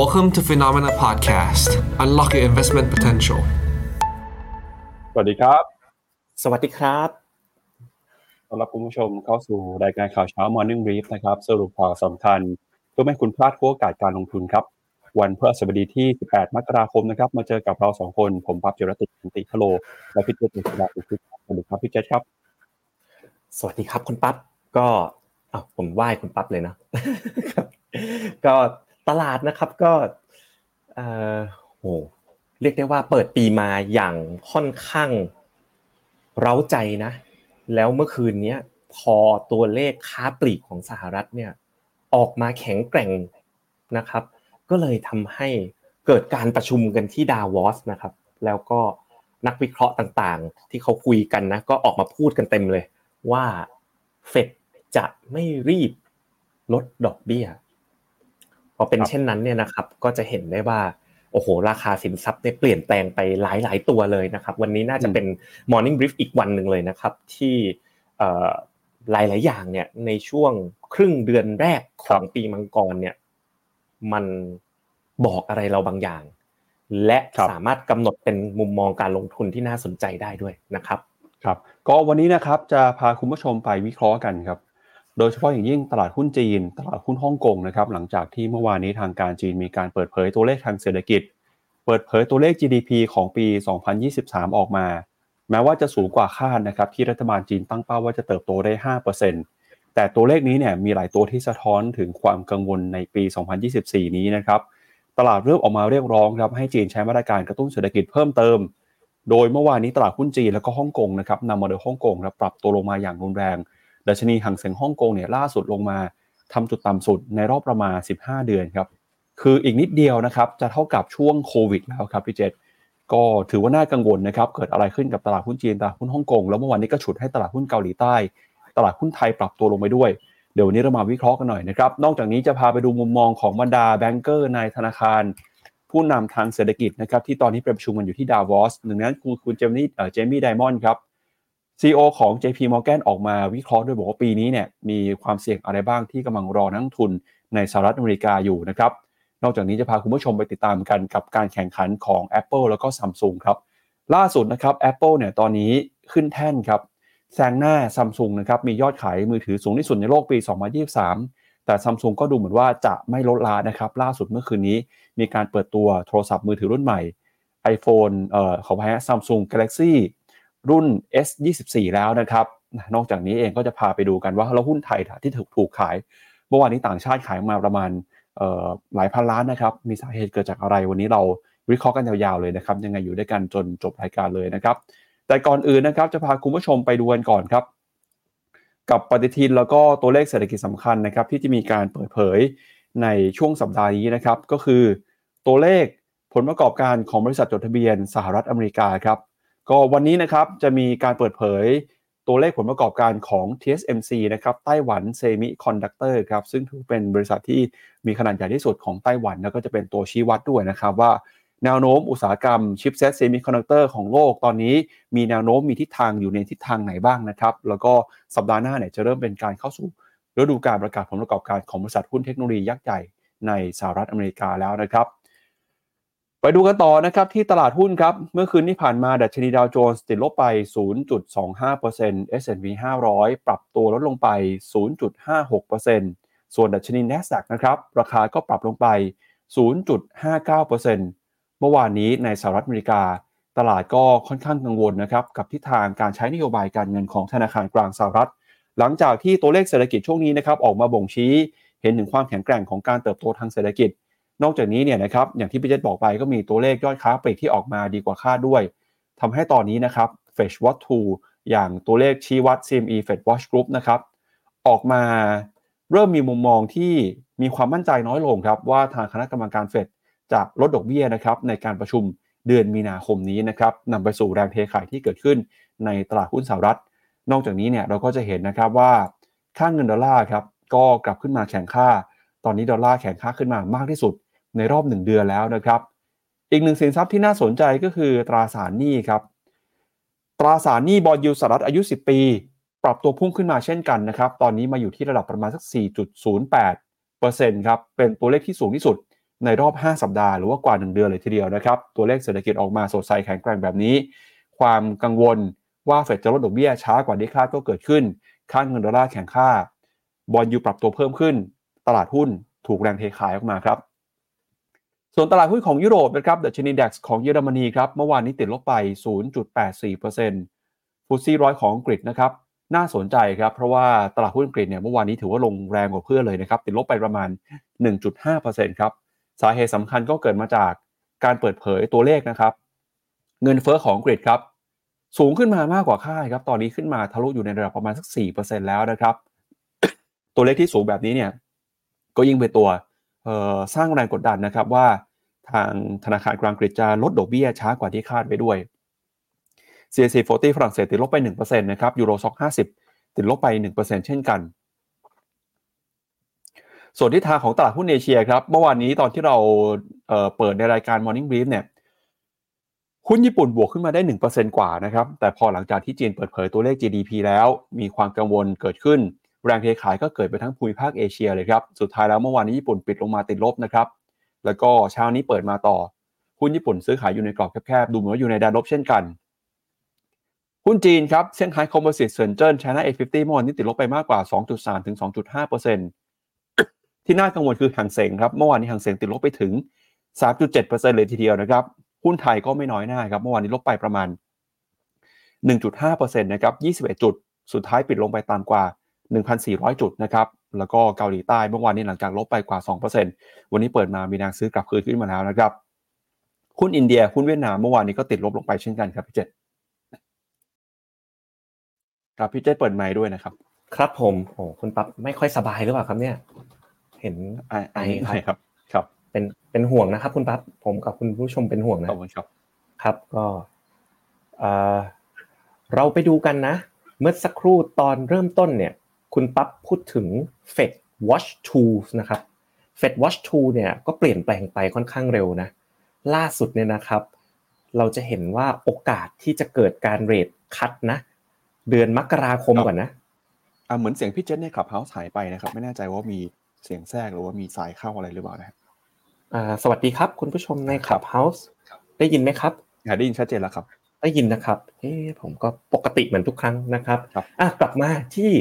Welcome to Phenomena Podcast. Unlock your investment potential. สวัสดีครับ สวัสดีครับต้อนรับคุณผู้ชมเข้าสู่รายการข่าวเช้า Morning Brief นะครับ สรุปข่าวสำคัญเพื่อไม่ให้คุณพลาดโอกาสการลงทุนครับ วันพฤหัสบดีที่ 18 มกราคมนะครับ มาเจอกับเราสองคน ผมปั๊บเจรติคันติพโล และพี่เจษฎาอุทิศสวัสดีครับพี่เจษครับ สวัสดีครับคุณปั๊บก็อ้าวผมไหว้คุณปั๊บเลยนะก็ ตลาดนะครับก็เออโหเรียกได้ว่าเปิดปีมาอย่างค่อนข้างเร้าใจนะ แล้วเมื่อคืนนี้พอตัวเลขค้าปลีกของสหรัฐเนี่ยออกมาแข็งแกร่งนะครับ ก็เลยทำให้เกิดการประชุมกันที่ดาวอสนะครับ แล้วก็นักวิเคราะห์ต่างๆ ที่เขาคุยกันนะก็ออกมาพูดกันเต็มเลยว่าเฟดจะไม่รีบลดดอกเบี้ย พอเป็นเช่นนั้นเนี่ยนะครับก็จะเห็นได้ว่าโอ้โหราคาสินทรัพย์เนี่ยเปลี่ยนแปลงไปหลายๆตัวเลยนะครับวันนี้น่าจะเป็น Morning Brief อีกวันหนึ่งเลยนะครับที่หลายๆอย่างเนี่ยในช่วงครึ่งเดือนแรกของปีมังกรเนี่ยมันบอกอะไรเราบางอย่าง และสามารถกำหนดเป็นมุมมองการลงทุนที่น่าสนใจได้ด้วยนะครับครับก็วันนี้นะครับจะพาคุณผู้ชมไปวิเคราะห์กันครับ โดยเฉพาะอย่างยิ่งตลาดหุ้นจีน ตลาดหุ้นฮ่องกงนะครับหลังจากที่เมื่อวานนี้ทางการจีนมีการเปิดเผยตัวเลขทางเศรษฐกิจ เปิดเผยตัวเลข GDP ของปี 2023 ออกมา แม้ว่าจะสูงกว่าคาดนะครับที่รัฐบาลจีนตั้งเป้าว่าจะเติบโตได้ 5%แต่ตัวเลขนี้เนี่ยมีหลายตัวที่สะท้อนถึงความกังวลในปี 2024 นี้นะครับตลาดเริ่มออกมาเรียกร้องครับให้จีนใช้มาตรการกระตุ้นเศรษฐกิจเพิ่มเติม โดยเมื่อวานนี้ตลาดหุ้นจีนแล้วก็ฮ่องกงนะครับนำมาโดยฮ่องกงปรับตัวลงมาอย่างรุนแรง ดัชนีหังเส็งฮ่องกงเนี่ยล่าสุดลงมาทำจุดต่ำสุดในรอบประมาณ 15 เดือนครับ คืออีกนิดเดียวนะครับ จะเท่ากับช่วงโควิดแล้วครับพี่เจษก็ถือว่าน่ากังวลนะครับ เกิดอะไรขึ้นกับตลาดหุ้นจีนตลาดหุ้นฮ่องกงแล้วเมื่อวานนี้ก็ฉุดให้ตลาดหุ้นเกาหลีใต้ ตลาดหุ้นไทยปรับตัวลงไปด้วย เดี๋ยววันนี้เรามาวิเคราะห์กันหน่อยนะครับ นอกจากนี้จะพาไปดูมุมมองของบรรดาแบงก์เกอร์ในธนาคาร ผู้นำทางเศรษฐกิจนะครับที่ตอนนี้ประชุมกันอยู่ที่ดาวอสหนึ่งนั้นคุณคุณเจมี่เจมี่ไดมอนด์ครับ CEO ของ JP Morgan ออกมาวิเคราะห์ด้วยบอกว่าปีนี้เนี่ยมีความเสี่ยงอะไรบ้างที่กำลังรอนักทุนในสหรัฐอเมริกาอยู่นะครับ นอกจากนี้จะพาคุณผู้ชมไปติดตามกันกับการแข่งขันของ Apple แล้วก็ Samsung ครับ ล่าสุดนะครับ Apple เนี่ยตอนนี้ขึ้นแท่นครับแซงหน้า Samsung นะครับมียอดขายมือถือสูงที่สุดในโลกปี 2023 แต่ Samsung ก็ดูเหมือนว่าจะไม่ลดลานะครับ ล่าสุดเมื่อคืนนี้มีการเปิดตัวโทรศัพท์มือถือรุ่นใหม่ iPhone เอ่อขออภัยฮะ Samsung Galaxy รุ่น S24 แล้วนะครับนอกจากนี้เองก็จะพาไปดูกันว่าแล้วหุ้นไทยที่ถูกถูกขาย เมื่อวานนี้ต่างชาติขายมาประมาณหลายพันล้านนะครับ มีสาเหตุเกิดจากอะไรวันนี้เราวิเคราะห์กันยาวๆเลยนะครับ ยังไงอยู่ด้วยกันจนจบรายการเลยนะครับ แต่ก่อนอื่นนะครับจะพาคุณผู้ชมไปดูกันก่อนครับ กับปฏิทินแล้วก็ตัวเลขเศรษฐกิจสำคัญนะครับ ที่จะมีการเปิดเผยในช่วงสัปดาห์นี้นะครับ ก็คือ ตัวเลขผลประกอบการของบริษัทจดทะเบียนสหรัฐอเมริกาครับ ก็วันนี้นะครับจะมีการเปิดเผยตัวเลขผลประกอบการของ TSMC นะครับไต้หวัน semiconductor ครับซึ่งถือเป็นบริษัทที่มีขนาดใหญ่ที่สุดของไต้หวัน แล้วก็จะเป็นตัวชี้วัดด้วยนะครับว่าแนวโน้มอุตสาหกรรม chipset semiconductor ของโลกตอนนี้มีแนวโน้มมีทิศทางอยู่ในทิศทางไหนบ้างนะครับแล้วก็สัปดาห์หน้าเนี่ยจะเริ่มเป็นการเข้าสู่ฤดูการประกาศผลประกอบการของบริษัทหุ้นเทคโนโลยียักษ์ใหญ่ในสหรัฐอเมริกาแล้วนะครับ ไปดูกันต่อนะครับที่ตลาดหุ้นครับ เมื่อคืนที่ผ่านมาดัชนีดาวโจนส์ติดลบไป 0.25% S&P 500 ปรับตัวลดลงไป 0.56%ส่วนดัชนี NASDAQ นะครับราคาก็ปรับลงไป 0.59%เมื่อวานนี้ในสหรัฐอเมริกา ตลาดก็ค่อนข้างกังวลนะครับกับทิศทางการใช้นโยบายการเงินของธนาคารกลางสหรัฐ หลังจากที่ตัวเลขเศรษฐกิจช่วงนี้นะครับออกมาบ่งชี้ เห็นถึงความแข็งแกร่งของการเติบโตทางเศรษฐกิจ นอกจากนี้เนี่ยนะครับอย่างที่พี่เจษบอกไปก็มีตัวเลขยอดค้าปลีกที่ออกมาดีกว่าคาดด้วยทำให้ตอนนี้นะครับ Fetch Watch 2อย่างตัวเลขชี้วัด CME Fed Watch Group นะครับออกมาเริ่มมีมุมมองที่มีความมั่นใจน้อยลงครับ ว่าทางคณะกรรมการเฟดจะลดดอกเบี้ยนะครับในการประชุมเดือนมีนาคมนี้นะครับนำไปสู่แรงเทขายที่เกิดขึ้นในตลาดหุ้นสหรัฐ นอกจากนี้เนี่ยเราก็จะเห็นนะครับว่าค่าเงินดอลลาร์ครับก็กลับขึ้นมาแข่งค่า ตอนนี้ดอลลาร์แข่งค่าขึ้นมามากที่สุด ในรอบ1เดือนแล้วนะครับ อีกหนึ่งสินทรัพย์ที่น่าสนใจก็คือตราสารหนี้ครับ ตราสารหนี้บอลยูสหรัฐอายุ 10 ปี ปรับตัวพุ่งขึ้นมาเช่นกันนะครับ ตอนนี้มาอยู่ที่ระดับประมาณสัก 4.08%ครับ เป็นตัวเลขที่สูงที่สุดในรอบ 5 สัปดาห์หรือว่ากว่า 1 เดือนเลยทีเดียวนะครับ ตัวเลขเศรษฐกิจออกมาสดใสแข็งแกร่งแบบนี้ ความกังวลว่าเฟดจะลดดอกเบี้ยช้ากว่าที่คาดก็เกิดขึ้น ค่าเงินดอลลาร์แข็งค่า bond yield ปรับตัวเพิ่มขึ้น ตลาดหุ้นถูกแรงเทขายออกมาครับ ส่วนตลาดหุ้นของยุโรปนะครับดัชนี DAX ของเยอรมนีครับเมื่อวานนี้ติดลบไป 0.84% FTSE ร้อยของอังกฤษนะครับน่าสนใจครับ เพราะว่าตลาดหุ้นอังกฤษเนี่ยเมื่อวานนี้ถือว่าลงแรงกว่าเพื่อนเลยนะครับ ติดลบไปประมาณ 1.5%ครับสาเหตุสำคัญก็เกิดมาจากการเปิดเผยตัวเลขนะครับ เงินเฟ้อของอังกฤษครับ สูงขึ้นมามากกว่าคาดครับ ตอนนี้ขึ้นมาทะลุอยู่ในระดับประมาณสัก 4%แล้วนะครับ ตัวเลขที่สูงแบบนี้เนี่ยก็ยิ่งเป็นตัว สร้างแรงกดดันนะครับว่าทางธนาคารกลางอังกฤษจะลดดอกเบี้ยช้ากว่าที่คาดไปด้วย CAC 40ฝรั่งเศสติดลบไป1%นะครับยูโรซ็อก50 ติดลบไป 1%เช่นกัน ส่วนทิศทางของตลาดหุ้นเอเชียครับ เมื่อวานนี้ตอนที่เราเเปิดในรายการ Morning Brief เนี่ยหุ้นญี่ปุ่นบวกขึ้นมาได้ 1%กว่านะครับ แต่พอหลังจากที่จีนเปิดเผยตัวเลข GDP แล้ว มีความกังวลเกิดขึ้น แรงเทขายก็เกิดไปทั้งภูมิภาคเอเชียเลยครับ สุดท้ายแล้วเมื่อวานนี้ญี่ปุ่นปิดลงมาติดลบนะครับ แล้วก็เช้านี้เปิดมาต่อ หุ้นญี่ปุ่นซื้อขายอยู่ในกรอบแคบๆ ดูเหมือนว่าอยู่ในแดนลบเช่นกัน หุ้นจีนครับเซี่ยงไฮ้คอมโพสิตเซินเจิ้น China A50 เมื่อวานนี้ติดลบไปมากกว่า 2.3 ถึง 2.5%ที่น่ากังวลคือหางเสงครับ เมื่อวานนี้หางเสงติดลบไปถึง 3.7%เลยทีเดียวนะครับ หุ้นไทยก็ไม่น้อยหน้าครับ เมื่อวานนี้ลบไปประมาณ 1.5%นะครับ 21 จุด สุดท้ายปิดลงไปตามกว่า 1,400 จุดนะครับแล้วก็เกาหลีใต้เมื่อวานนี้หลังจากลบไปกว่า 2%วันนี้เปิดมามีแรงซื้อกลับคืนขึ้นมาแล้วนะครับหุ้นอินเดียหุ้นเวียดนามเมื่อวานนี้ก็ติดลบลงไปเช่นกันครับพี่เจษครับพี่เจษเปิดไมค์ด้วยนะครับ ครับผมโอ้คุณปั๊บไม่ค่อยสบายหรือเปล่าครับเนี่ย เห็นไอไอครับ ครับ เป็นเป็นห่วงนะครับ คุณปั๊บผมกับคุณผู้ชมเป็นห่วงนะขอบคุณครับครับก็เราไปดูกันนะ เมื่อสักครู่ตอนเริ่มต้นเนี่ย คุณปั๊บพูดถึง Fed Watch Tools นะครับ Fed Watch Tool เนี่ยก็เปลี่ยนแปลงไปค่อนข้างเร็วนะ ล่าสุดเนี่ยนะครับ เราจะเห็นว่าโอกาสที่จะเกิดการเรทคัดนะ เดือนมกราคมก่อนนะอ่าเหมือนเสียงพี่เจษในขับเฮาส์หายไปนะครับ ไม่แน่ใจว่ามีเสียงแทรกหรือว่ามีสายเข้าอะไรหรือเปล่านะสวัสดีครับ คุณผู้ชมในขับเฮาส์ได้ยินไหมครับได้ยินชัดเจนแล้วครับ ได้ยินนะครับเอ้ผมก็ปกติเหมือนทุกครั้งนะครับอะกลับมาที่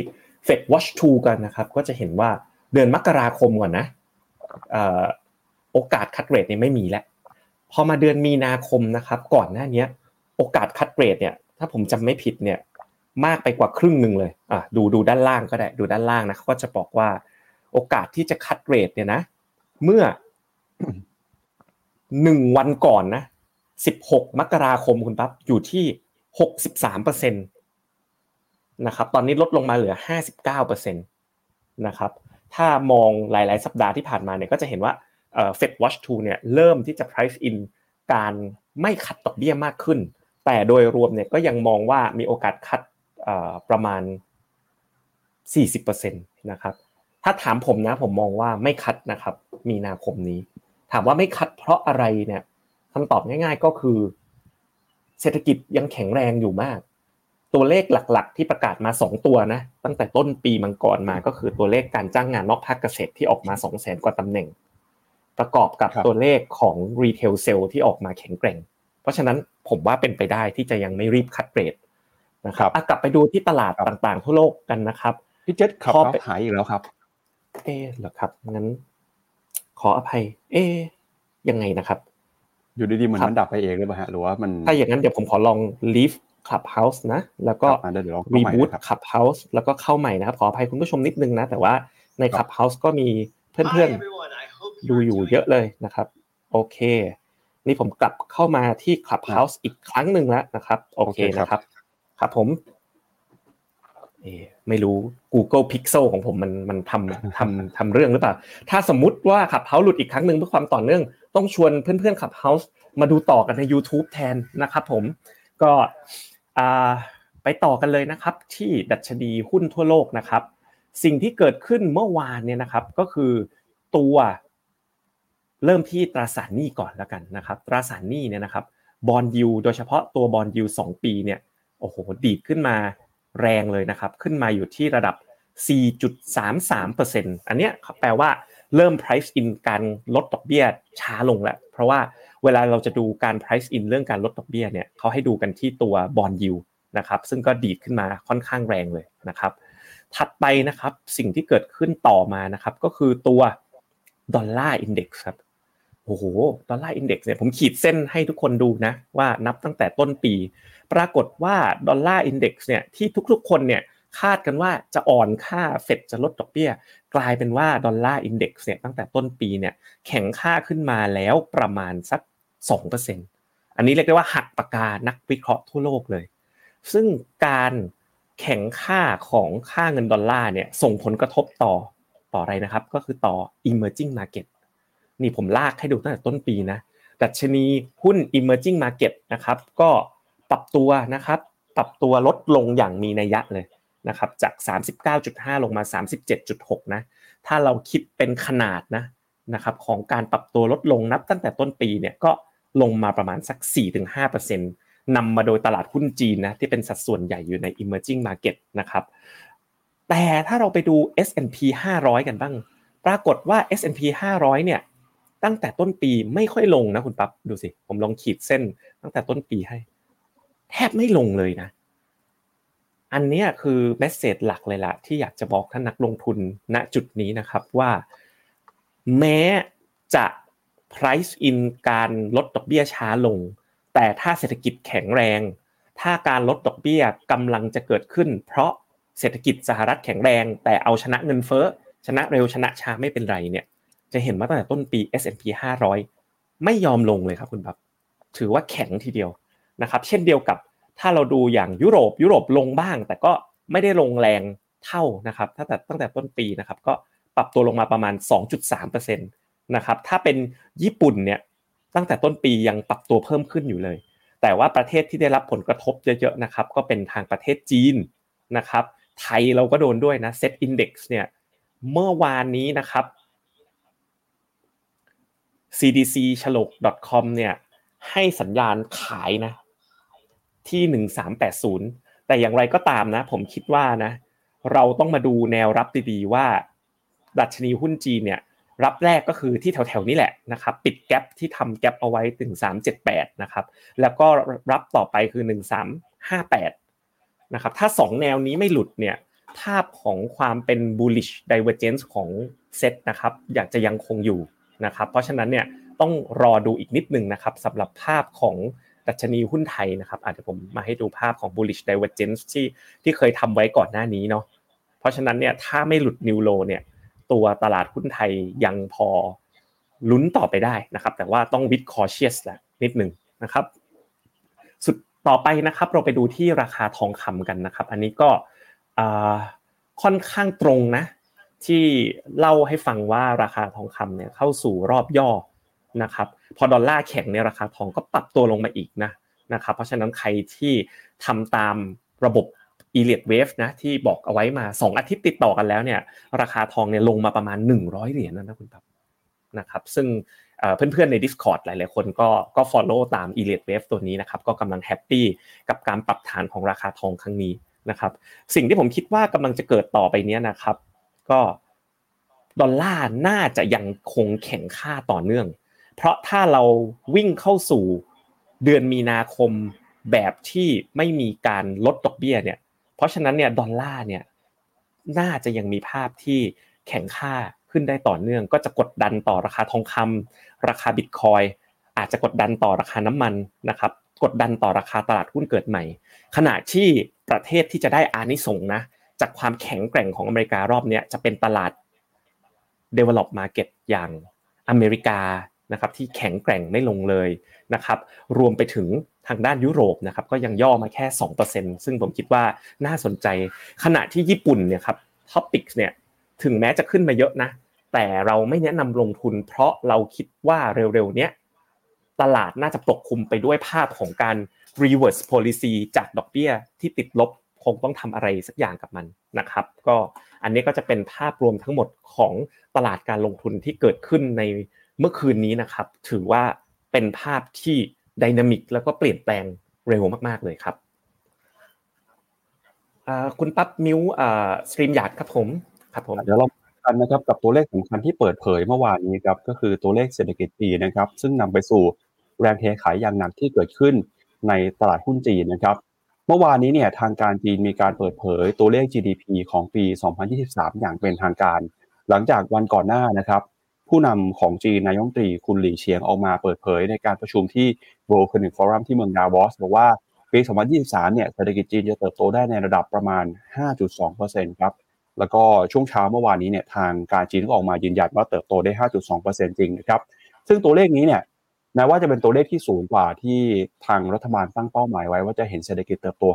Fed Watch 2กันนะครับ ก็จะเห็นว่าเดือนมกราคมก่อนนะโอกาสคัดเรทเนี่ยไม่มีแล้วพอมาเดือนมีนาคมนะครับ ก่อนหน้านี้โอกาสคัดเรทเนี่ย ถ้าผมจำไม่ผิดเนี่ยมากไปกว่าครึ่งหนึ่งเลยอะดูดูด้านล่างก็ได้ดูด้านล่างนะเขาก็จะบอกว่า โอกาสที่จะคัดเรทเนี่ยนะ เมื่อหนึ่งวันก่อนนะสิบหกมกราคมคุณปั๊บอยู่ที่หกสิบสามเปอร์เซ็นต์ นะครับตอนนี้ลดลงมาเหลือห้าสิบเปอร์เซ็นตนะครับถ้ามองหลาย ๆ สัปดาห์ที่ผ่านมาเนี่ยก็จะเห็นว่าเอ่อ Fed Watch 2เนี่ยเริ่มที่จะ price in การไม่คัดดอกเบี้ยมากขึ้น แต่โดยรวมเนี่ยก็ยังมองว่ามีโอกาสคัดประมาณ 40%นะครับถ้าถามผมนะผมมองว่าไม่คัดนะครับมีนาคมนี้ ถามว่าไม่คัดเพราะอะไรเนี่ยคำตอบง่าย ๆ ก็คือ เศรษฐกิจยังแข็งแรงอยู่มาก ตัวเลขหลัก ๆ ที่ประกาศมา 2 ตัวนะตั้งแต่ต้นปีมังกรมาก็คือตัวเลขการจ้างงานนอกภาคเกษตรที่ออกมา2 0 0 0 0 0 กว่าตำแหน่ง ประกอบกับตัวเลขของรีเทลเซลที่ออกมาแข็งแกร่ง เพราะฉะนั้นผมว่าเป็นไปได้ที่จะยังไม่รีบคัดเรทนะครับกลับไปดูที่ตลาดต่างๆ ทั่วโลกกันนะครับพี่เจษขับหายอีกแล้วครับ เอ๊เหรอครับงั้น ขออภัย เอ๊ยังไงนะครับ อยู่ดีๆเหมือนมันดับไปเองหรือเปล่าฮะหรือว่ามันถ้าอย่างนั้นเดี๋ยวผมขอลอง leave clubhouse นะ แล้วก็ reboot clubhouse แล้วก็เข้าใหม่นะครับ ขออภัยคุณผู้ชมนิดนึงนะ แต่ว่าใน clubhouse ก็มีเพื่อนๆ ดูอยู่เยอะเลยนะครับ โอเค นี่ผมกลับเข้ามาที่ clubhouse อีกครั้งหนึ่งแล้วนะครับ โอเคนะครับ ครับผมเอไม่รู้ Google Pixel ของผมมันมันทำทำทำเรื่องหรือเปล่า ถ้าสมมุติว่าขับเฮาหลุดอีกครั้งหนึ่งเพื่อความต่อเนื่อง ต้องชวนเพื่อนๆขับเฮาส์มาดูต่อกันใน YouTube แทนนะครับผม ก็ ไปต่อกันเลยนะครับที่ดัชนีหุ้นทั่วโลกนะครับ สิ่งที่เกิดขึ้นเมื่อวานเนี่ยนะครับก็คือตัวเริ่มที่ตราสารหนี้ก่อนแล้วกันนะครับ ตราสารหนี้เนี่ยนะครับบอลยูโดยเฉพาะตัวบอลยูสองปีเนี่ยโอ้โหดีดขึ้นมาแรงเลยนะครับ ขึ้นมาอยู่ที่ระดับ 4.33%อันนี้แปลว่าเริ่ม price in การลดดอกเบี้ยช้าลงแล้ว เพราะว่า เวลาเราจะดูการ price in เรื่องการลดดอกเบี้ยเนี่ยเขาให้ดูกันที่ตัว bond yield นะครับซึ่งก็ดีดขึ้นมาค่อนข้างแรงเลยนะครับ ถัดไปนะครับสิ่งที่เกิดขึ้นต่อมานะครับก็คือตัวdollar index ครับโอ้โห dollar index เนี่ยผมขีดเส้นให้ทุกคนดูนะว่านับตั้งแต่ต้นปี ปรากฏว่า dollar index เนี่ยที่ทุกๆคนเนี่ยคาดกันว่าจะอ่อนค่าเฟดจะลดดอกเบี้ย กลายเป็นว่า dollar index เนี่ยตั้งแต่ต้นปีเนี่ยแข็งค่าขึ้นมาแล้วประมาณสัก 2%อันนี้เรียกได้ว่าหักปากกานักวิเคราะห์ทั่วโลกเลย ซึ่งการแข็งค่าของค่าเงินดอลลาร์เนี่ยส่งผลกระทบต่อต่ออะไรนะครับ ก็คือต่อ emerging market นี่ผมลากให้ดูตั้งแต่ต้นปีนะดัชนีหุ้น emerging market นะครับ ก็ปรับตัวนะครับ ปรับตัวลดลงอย่างมีนัยยะเลยนะครับ จาก 39.5 ลงมา 37.6 นะ ถ้าเราคิดเป็นขนาดนะนะครับของการปรับตัวลดลงนับตั้งแต่ต้นปีเนี่ยก็ ลงมาประมาณสัก 4-5%นำมาโดยตลาดหุ้นจีนนะที่เป็นสัดส่วนใหญ่อยู่ใน emerging market นะครับแต่ถ้าเราไปดู S&P 500 กันบ้าง ปรากฏว่า S&P 500 เนี่ยตั้งแต่ต้นปีไม่ค่อยลงนะคุณปั๊บดูสิ ผมลองขีดเส้นตั้งแต่ต้นปีให้ แทบไม่ลงเลยนะ อันนี้คือเมสเซจหลักเลยละที่อยากจะบอกท่านนักลงทุนณจุดนี้นะครับว่า แม้จะ price in การลดดอกเบี้ยช้าลง แต่ถ้าเศรษฐกิจแข็งแรง ถ้าการลดดอกเบี้ยกำลังจะเกิดขึ้น เพราะเศรษฐกิจสหรัฐแข็งแรง แต่เอาชนะเงินเฟ้อชนะเร็วชนะช้าไม่เป็นไรเนี่ย จะเห็นว่าตั้งแต่ต้นปี S&P 500 ไม่ยอมลงเลยครับคุณบับถือว่าแข็งทีเดียวนะครับ เช่นเดียวกับถ้าเราดูอย่างยุโรปยุโรปลงบ้าง แต่ก็ไม่ได้ลงแรงเท่านะครับถ้าแต่ตั้งแต่ต้นปีนะครับก็ปรับตัวลงมาประมาณ 2.3% นะครับถ้าเป็นญี่ปุ่นเนี่ยตั้งแต่ต้นปียังปรับตัวเพิ่มขึ้นอยู่เลย แต่ว่าประเทศที่ได้รับผลกระทบเยอะๆนะครับก็เป็นทางประเทศจีนนะครับไทยเราก็โดนด้วยนะเซ็ตอินดี x เนี่ยเมื่อวานนี้นะครับ cdc ฉลก .com เนี่ยให้สัญญาณขายนะที่ 1380 แต่อย่างไรก็ตามนะ ผมคิดว่านะ เราต้องมาดูแนวรับดีๆว่า ดัชนีหุ้นจีนเนี่ย รับแรกก็คือที่แถวๆนี้แหละนะครับปิดแกลบที่ทำแกลบเอาไว้ถึง378นะครับแล้วก็รับต่อไปคือ 1358นะครับถ้า 2 แนวนี้ไม่หลุดเนี่ยภาพของความเป็น bullish divergence ของเซ็ตนะครับอยากจะยังคงอยู่นะครับเพราะฉะนั้นเนี่ยต้องรอดูอีกนิดนึงนะครับสำหรับภาพของดัชนีหุ้นไทยนะครับอาจจะผมมาให้ดูภาพของ bullish divergence ที่ที่เคยทำไว้ก่อนหน้านี้เนาะเพราะฉะนั้นเนี่ยถ้าไม่หลุดนิวโลเนี่ย ตัวตลาดหุ้นไทยยังพอลุ้นต่อไปได้นะครับ แต่ว่าต้องวิดคอเชียสแหละนิดหนึ่งนะครับ สุดต่อไปนะครับ เราไปดูที่ราคาทองคำกันนะครับ อันนี้ก็ค่อนข้างตรงนะ ที่เล่าให้ฟังว่าราคาทองคำเนี่ยเข้าสู่รอบย่อนะครับ พอดอลลาร์แข็งเนี่ยราคาทองก็ปรับตัวลงมาอีกนะนะครับ เพราะฉะนั้นใครที่ทำตามระบบ e l i o t Wave นะที่บอกเอาไว้มา 2 อาทิตย์ติดต่อกันแล้วเนี่ยราคาทองเนี่ยลงมาประมาณ 100 เหรียญนะคุณครับนะครับซึ่งเพื่อนๆใน Discord หลายๆคนก็ก็ follow ตาม e l i o t Wave ตัวนี้นะครับก็กำลังแฮปปี้กับการปรับฐานของราคาทองครั้งนี้นะครับสิ่งที่ผมคิดว่ากำลังจะเกิดต่อไปนี้นะครับก็ดอลลาร์น่าจะยังคงแข็งค่าต่อเนื่อง เพราะถ้าเราวิ่งเข้าสู่เดือนมีนาคมแบบที่ไม่มีการลดดอกเบี้ยเนี่ย ราะฉะนั้นเนี่ยดอลลาร์เนี่ยน่าจะยังมีภาพที่แข็งค่าขึ้นได้ต่อเนื่อง ก็จะกดดันต่อราคาทองคำราคาบิตคอยอาจจะกดดันต่อราคาน้ำมันนะครับกดดันต่อราคาตลาดหุ้นเกิดใหม่ ขณะที่ประเทศที่จะได้อานิสงนะจากความแข็งแกร่งของอเมริการอบนี้จะเป็นตลาด develop market อย่างอเมริกานะครับที่แข็งแกร่งไม่ลงเลยนะครับ รวมไปถึง ทางด้านยุโรปนะครับก็ยังย่อมาแค่ 2%ซึ่งผมคิดว่าน่าสนใจ ขณะที่ญี่ปุ่นเนี่ยครับ TOPIX เนี่ยถึงแม้จะขึ้นมาเยอะนะ แต่เราไม่แนะนำลงทุน เพราะเราคิดว่าเร็วๆเนี้ยตลาดน่าจะปกคลุมไปด้วยภาพของการ reverse policy จากดอกเบี้ยที่ติดลบคงต้องทำอะไรสักอย่างกับมันนะครับ ก็อันนี้ก็จะเป็นภาพรวมทั้งหมดของตลาดการลงทุนที่เกิดขึ้นในเมื่อคืนนี้นะครับ ถือว่าเป็นภาพที่ ดินามิกแล้วก็เปลี่ยนแปลงเร็วมากๆเลยครับคุณปั๊บมิวสตรีมหยาดครับผมครับผมเดี๋ยวเรากันนะครับกับตัวเลขสำคัญที่เปิดเผยเมื่อวานนี้ครับก็คือตัวเลขเศรษฐกิจจีนนะครับ ซึ่งนำไปสู่แรงเทขายอย่างหนักที่เกิดขึ้นในตลาดหุ้นจีนนะครับ เมื่อวานนี้เนี่ยทางการจีนมีการเปิดเผยตัวเลข GDP ของปี 2023 อย่างเป็นทางการ หลังจากวันก่อนหน้านะครับ ผู้นำของจีนนายกรัฐมนตรีคุณหลี่เฉียงออกมาเปิดเผยในการประชุมที่ World Economic Forum ที่เมืองดาวอสบอกว่าปี 2023 เนี่ยเศรษฐกิจจีนจะเติบโตได้ในระดับประมาณ 5.2%ครับแล้วก็ช่วงเช้าเมื่อวานนี้เนี่ยทางการจีนก็ออกมายืนยันว่าเติบโตได้ 5.2%จริงนะครับซึ่งตัวเลขนี้เนี่ยแม้ว่าจะเป็นตัวเลขที่สูงกว่าที่ทางรัฐบาลตั้งเป้าหมายไว้ว่าจะเห็นเศรษฐกิจเติบโต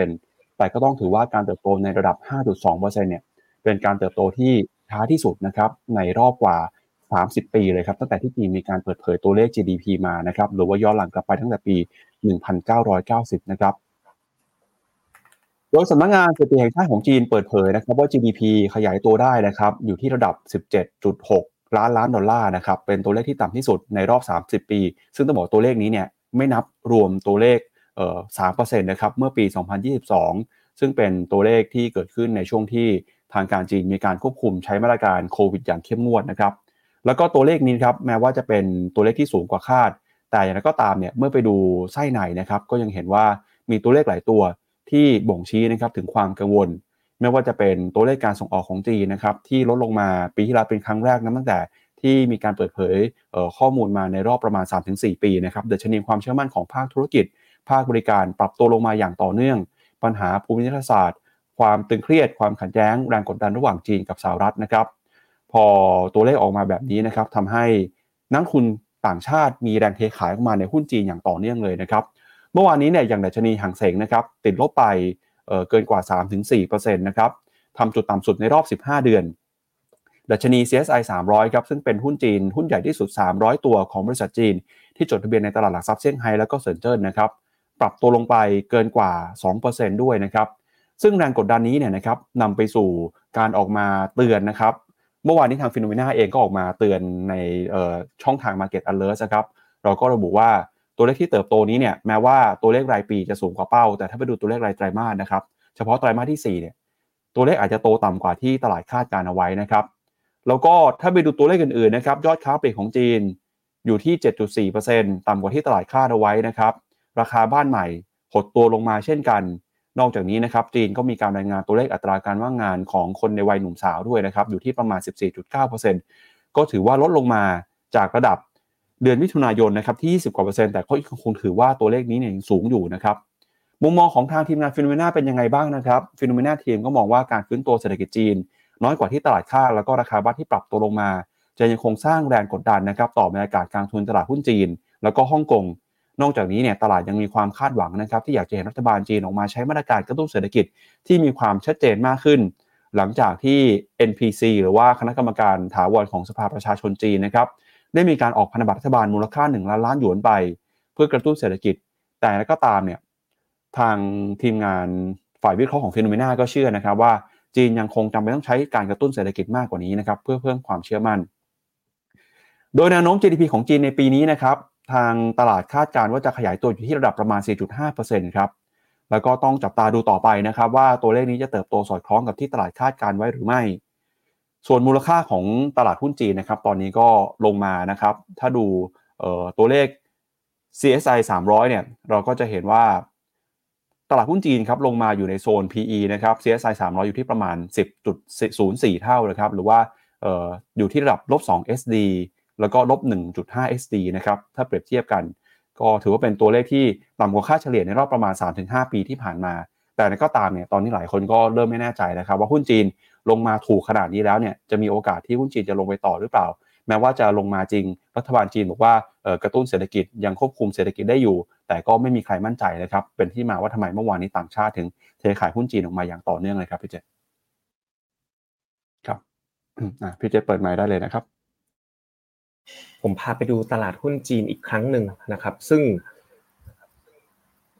5%แต่ก็ต้องถือว่าการเติบโตในระดับ 5.2%เนี่ยเป็นการเติบโตที่ช้าที่สุดนะครับในรอบกว่า 30 ปีเลยครับตั้งแต่ที่จีนมีการเปิดเผยตัวเลข GDP มานะครับหรือว่าย้อนหลังกลับไปตั้งแต่ปี 1990 นะครับโดยสำนักงงานสถิติแห่งชาติของจีนเปิดเผยนะครับว่า GDP ขยายตัวได้นะครับอยู่ที่ระดับ 17.6 ล้านล้านดอลลาร์นะครับเป็นตัวเลขที่ต่ำที่สุดในรอบ 30 ปี ซึ่งต้องบอกตัวเลขนี้เนี่ยไม่นับรวมตัวเลขเอ่อ3%นะครับเมื่อปี 2022 ซึ่งเป็นตัวเลขที่เกิดขึ้นในช่วงที่ทางการจีนมีการควบคุมใช้มาตรการโควิดอย่างเข้มงวดนะครับ แล้วก็ตัวเลขนี้ครับแม้ว่าจะเป็นตัวเลขที่สูงกว่าคาด แต่อย่างไรก็ตามเนี่ยเมื่อไปดูไส้ในนะครับก็ยังเห็นว่ามีตัวเลขหลายตัวที่บ่งชี้นะครับถึงความกังวล ไม่ว่าจะเป็นตัวเลขการส่งออกของจีนนะครับที่ลดลงมาปีที่แล้วเป็นครั้งแรกนะตั้งแต่ที่มีการเปิดเผยข้อมูลมาในรอบประมาณ 3-4 ปีนะครับเดชนีความเชื่อมั่นของภาคธุรกิจ ภาคบริการปรับตัวลงมาอย่างต่อเนื่อง ปัญหาภูมิรัฐศาสตร์ ความตึงเครียด ความขัดแย้ง แรงกดดันระหว่างจีนกับสหรัฐนะครับ พอตัวเลขออกมาแบบนี้นะครับทำให้นักทุนต่างชาติมีแรงเทขายออกมาในหุ้นจีนอย่างต่อเนื่องเลยนะครับเมื่อวานนี้เนี่ยอย่างดัชนีห่างเสงนะครับติดลบไปเเกินกว่า 3-4%นะครับทำจุดต่ำสุดในรอบ 15 เดือน ดัชนี CSI 300 ครับซึ่งเป็นหุ้นจีน หุ้นใหญ่ที่สุด 300 ตัวของบริษัทจีน ที่จดทะเบียนในตลาดหลักทรัพย์เซี่ยงไฮ้แล้วก็เซินเจิ้นนะครับปรับตัวลงไปเกินกว่า 2%ด้วยนะครับซึ่งแรงกดดันนี้เนี่ยนะครับนำไปสู่การออกมาเตือนนะครับ เมื่อวานนี้ทางฟิโนเมนาเองก็ออกมาเตือนในช่องทาง Market Alert นะครับเราก็ระบุว่าตัวเลขที่เติบโตนี้เนี่ยแม้ว่าตัวเลขรายปีจะสูงกว่าเป้า แต่ถ้าไปดูตัวเลขรายไตรมาสนะครับเฉพาะไตรมาสที่4เนี่ยตัวเลขอาจจะโตต่ำกว่าที่ตลาดคาดการเอาไว้นะครับแล้วก็ถ้าไปดูตัวเลขอื่นๆนะครับยอดค้าปลีกของจีนอยู่ที่ 7.4%ต่ำกว่าที่ตลาดคาดเอาไว้นะครับราคาบ้านใหม่หดตัวลงมาเช่นกัน นอกจากนี้นะครับจีนก็มีการรายงานตัวเลขอัตราการว่างงานของคนในวัยหนุ่มสาวด้วยนะครับอยู่ที่ประมาณ 14.9%ก็ถือว่าลดลงมาจากระดับเดือนมิถุนายนนะครับที่ 20กว่าเปอร์เซ็นต์แต่ก็ยังคงถือว่าตัวเลขนี้เนี่ยสูงอยู่นะครับมุมมองของทางทีมงานฟิโนเมนาเป็นยังไงบ้างนะครับฟิโนเมนาทีมก็มองว่าการฟื้นตัวเศรษฐกิจจีน น้อยกว่าที่ตลาดคาดแล้วก็ราคาบ้านที่ปรับตัวลงมา จะยังคงสร้างแรงกดดันนะครับต่อบรรยากาศการทุนตลาดหุ้นจีน แล้วก็ฮ่องกง นอกจากนี้เนี่ยตลาดยังมีความคาดหวังนะครับที่อยากจะเห็นรัฐบาลจีนออกมาใช้มาตรการกระตุ้นเศรษฐกิจที่มีความชัดเจนมากขึ้น หลังจากที่ NPC หรือว่าคณะกรรมการถาวรของสภาประชาชนจีนนะครับได้มีการออกพันธบัตรรัฐบาลมูลค่า 1 ล้านล้านหยวนไป เพื่อกระตุ้นเศรษฐกิจ แต่ก็ตามเนี่ยทางทีมงานฝ่ายวิเคราะห์ของฟิโนเมนาก็เชื่อนะครับว่าจีนยังคงจำเป็นต้องใช้การกระตุ้นเศรษฐกิจมากกว่านี้นะครับเพื่อเพิ่มความเชื่อมั่น โดยแนวโน้ม GDP ของจีนในปีนี้นะครับ ทางตลาดคาดการณ์ว่าจะขยายตัวอยู่ที่ระดับประมาณ 4.5%ครับ แล้วก็ต้องจับตาดูต่อไปนะครับ ว่าตัวเลขนี้จะเติบโตสอดคล้องกับที่ตลาดคาดการไว้หรือไม่ ส่วนมูลค่าของตลาดหุ้นจีนนะครับ ตอนนี้ก็ลงมานะครับ ถ้าดูตัวเลข CSI 300 เนี่ย เราก็จะเห็นว่าตลาดหุ้นจีนครับลงมาอยู่ในโซน PE นะครับ CSI 300 อยู่ที่ประมาณ 10.04 เท่านะครับ หรือว่าอออยู่ที่ระดับลบ 2 SD แล้วก็ลบ 1.5 SD นะครับ ถ้าเปรียบเทียบกัน ก็ถือว่าเป็นตัวเลขที่ต่ำกว่าค่าเฉลี่ยในรอบประมาณ 3-5 ปีที่ผ่านมา แต่ก็ตามเนี่ย ตอนนี้หลายคนก็เริ่มไม่แน่ใจนะครับ ว่าหุ้นจีนลงมาถูกขนาดนี้แล้วเนี่ย จะมีโอกาสที่หุ้นจีนจะลงไปต่อหรือเปล่า แม้ว่าจะลงมาจริง รัฐบาลจีนบอกว่ากระตุ้นเศรษฐกิจยังควบคุมเศรษฐกิจได้อยู่ แต่ก็ไม่มีใครมั่นใจนะครับ เป็นที่มาว่าทำไมเมื่อวานนี้ต่างชาติถึงเทขายหุ้นจีนออกมาอย่างต่อเนื่องเลยครับพี่เจครับพี่เจเปิดไมค์ได้เลยนะครับ ผมพาไปดูตลาดหุ้นจีนอีกครั้งหนึ่งนะครับ ซึ่ง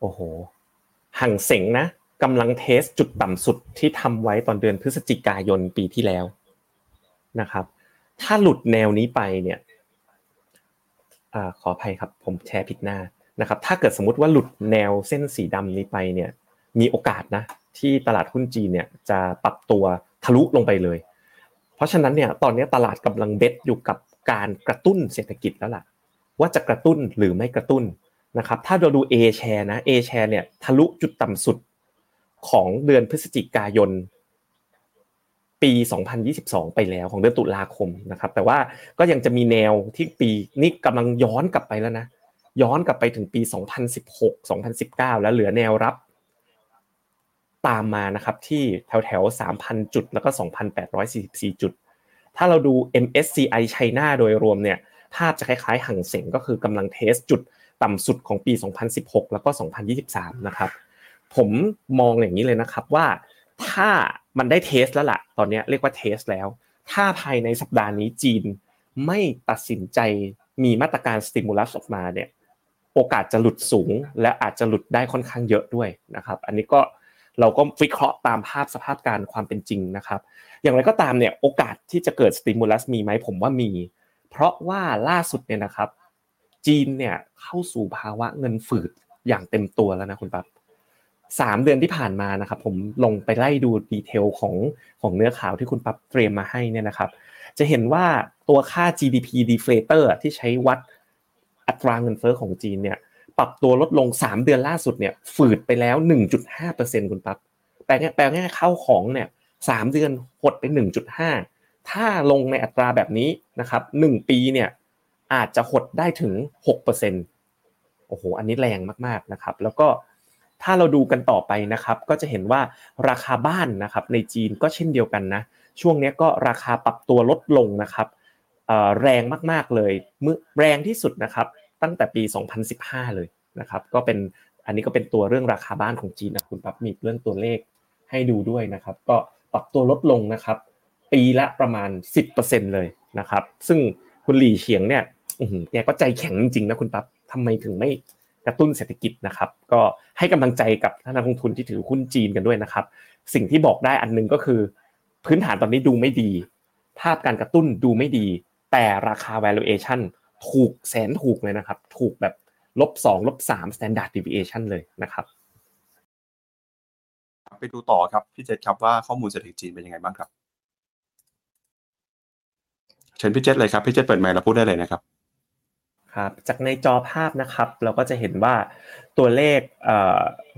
โอ้โหห่างเสงนะกำลังเทสจุดต่ำสุดที่ทำไว้ตอนเดือนพฤศจิกายนปีที่แล้วนะครับ ถ้าหลุดแนวนี้ไปเนี่ยอขออภัยครับ ผมแชร์ผิดหน้านะครับ ถ้าเกิดสมมติว่าหลุดแนวเส้นสีดำนี้ไปเนี่ย มีโอกาสนะ ที่ตลาดหุ้นจีนเนี่ยจะปรับตัวทะลุลงไปเลย เพราะฉะนั้นเนี่ยตอนนี้ตลาดกำลังเบ็ดอยู่กับ การกระตุ้นเศรษฐกิจแล้วล่ะ ว่าจะกระตุ้นหรือไม่กระตุ้นนะครับ ถ้าเราดู A share นะ A share เนี่ยทะลุจุดต่ำสุดของเดือนพฤศจิกายน ปี 2022 ไปแล้วของเดือนตุลาคมนะครับ แต่ว่าก็ยังจะมีแนวที่ปีนี้กำลังย้อนกลับไปแล้วนะ ย้อนกลับไปถึงปี 2016 2019 แล้วเหลือแนวรับตามมานะครับที่แถวแถว3,000 จุดแล้วก็ 2,844 จุด ถ้าเราดู MSCI China โดยรวมเนี่ยภาพจะคล้ายๆ ห่างเสงก็คือกำลังเทสจุดต่ำสุดของปี 2016 แล้วก็ 2023 นะครับ ผมมองอย่างนี้เลยนะครับว่าถ้ามันได้เทสแล้วล่ะ ตอนนี้เรียกว่าเทสแล้ว ถ้าภายในสัปดาห์นี้จีนไม่ตัดสินใจมีมาตรการสติมูลัสออกมาเนี่ยโอกาสจะหลุดสูงและอาจจะหลุดได้ค่อนข้างเยอะด้วยนะครับ อันนี้ก็ เราก็วิเคราะห์ตามภาพสภาพการความเป็นจริงนะครับ อย่างไรก็ตามเนี่ยโอกาสที่จะเกิดสติมูลัสมีไหมผมว่ามี เพราะว่าล่าสุดเนี่ยนะครับ จีนเนี่ยเข้าสู่ภาวะเงินฝืดอย่างเต็มตัวแล้วนะคุณปั๊บสามเดือนที่ผ่านมานะครับผมลงไปไล่ดูดีเทลของของเนื้อข่าวที่คุณปั๊บเตรียมมาให้เนี่ยนะครับ จะเห็นว่าตัวค่า GDP deflator ที่ใช้วัดอัตราเงินเฟ้อของจีนเนี่ย ปรับตัวลดลง 3 เดือนล่าสุดเนี่ยฝืดไปแล้ว 1.5%คุณปั๊บแปลง่แปลง่ายเข้าของเนี่ยสามเดือนหดไป 1.5 ถ้าลงในอัตราแบบนี้นะครับ1ปีเนี่ยอาจจะหดได้ถึง 6%โอ้โห อันนี้แรงมากๆนะครับ แล้วก็ถ้าเราดูกันต่อไปนะครับ ก็จะเห็นว่าราคาบ้านนะครับในจีนก็เช่นเดียวกันนะ ช่วงนี้ก็ราคาปรับตัวลดลงนะครับแรงมากๆเลยมือแรงที่สุดนะครับ ตั้งแต่ปี 2015 เลยนะครับก็เป็นอันนี้ก็เป็นตัวเรื่องราคาบ้านของจีนนะคุณปั๊บมีเรื่องตัวเลขให้ดูด้วยนะครับ ก็ปรับตัวลดลงนะครับ ปีละประมาณ 10%เลยนะครับ ซึ่งคุณหลี่เฉียงเนี่ยแกก็ใจแข็งจริงๆนะคุณปั๊บทำไมถึงไม่กระตุ้นเศรษฐกิจนะครับ ก็ให้กำลังใจกับท่านนักลงทุนที่ถือหุ้นจีนกันด้วยนะครับ สิ่งที่บอกได้อันนึงก็คือ พื้นฐานตอนนี้ดูไม่ดี ภาพการกระตุ้นดูไม่ดี แต่ราคา valuation ถูกแสนถูกเลยนะครับ ถูกแบบลบสองลบสาม standard deviation เลยนะครับ ไปดูต่อครับพี่เจษครับว่าข้อมูลเศรษฐกิจจีนเป็นยังไงบ้างครับ เชิญพี่เจษเลยครับพี่เจษเปิดไมค์เราพูดได้เลยนะครับครับจากในจอภาพนะครับเราก็จะเห็นว่าตัวเลข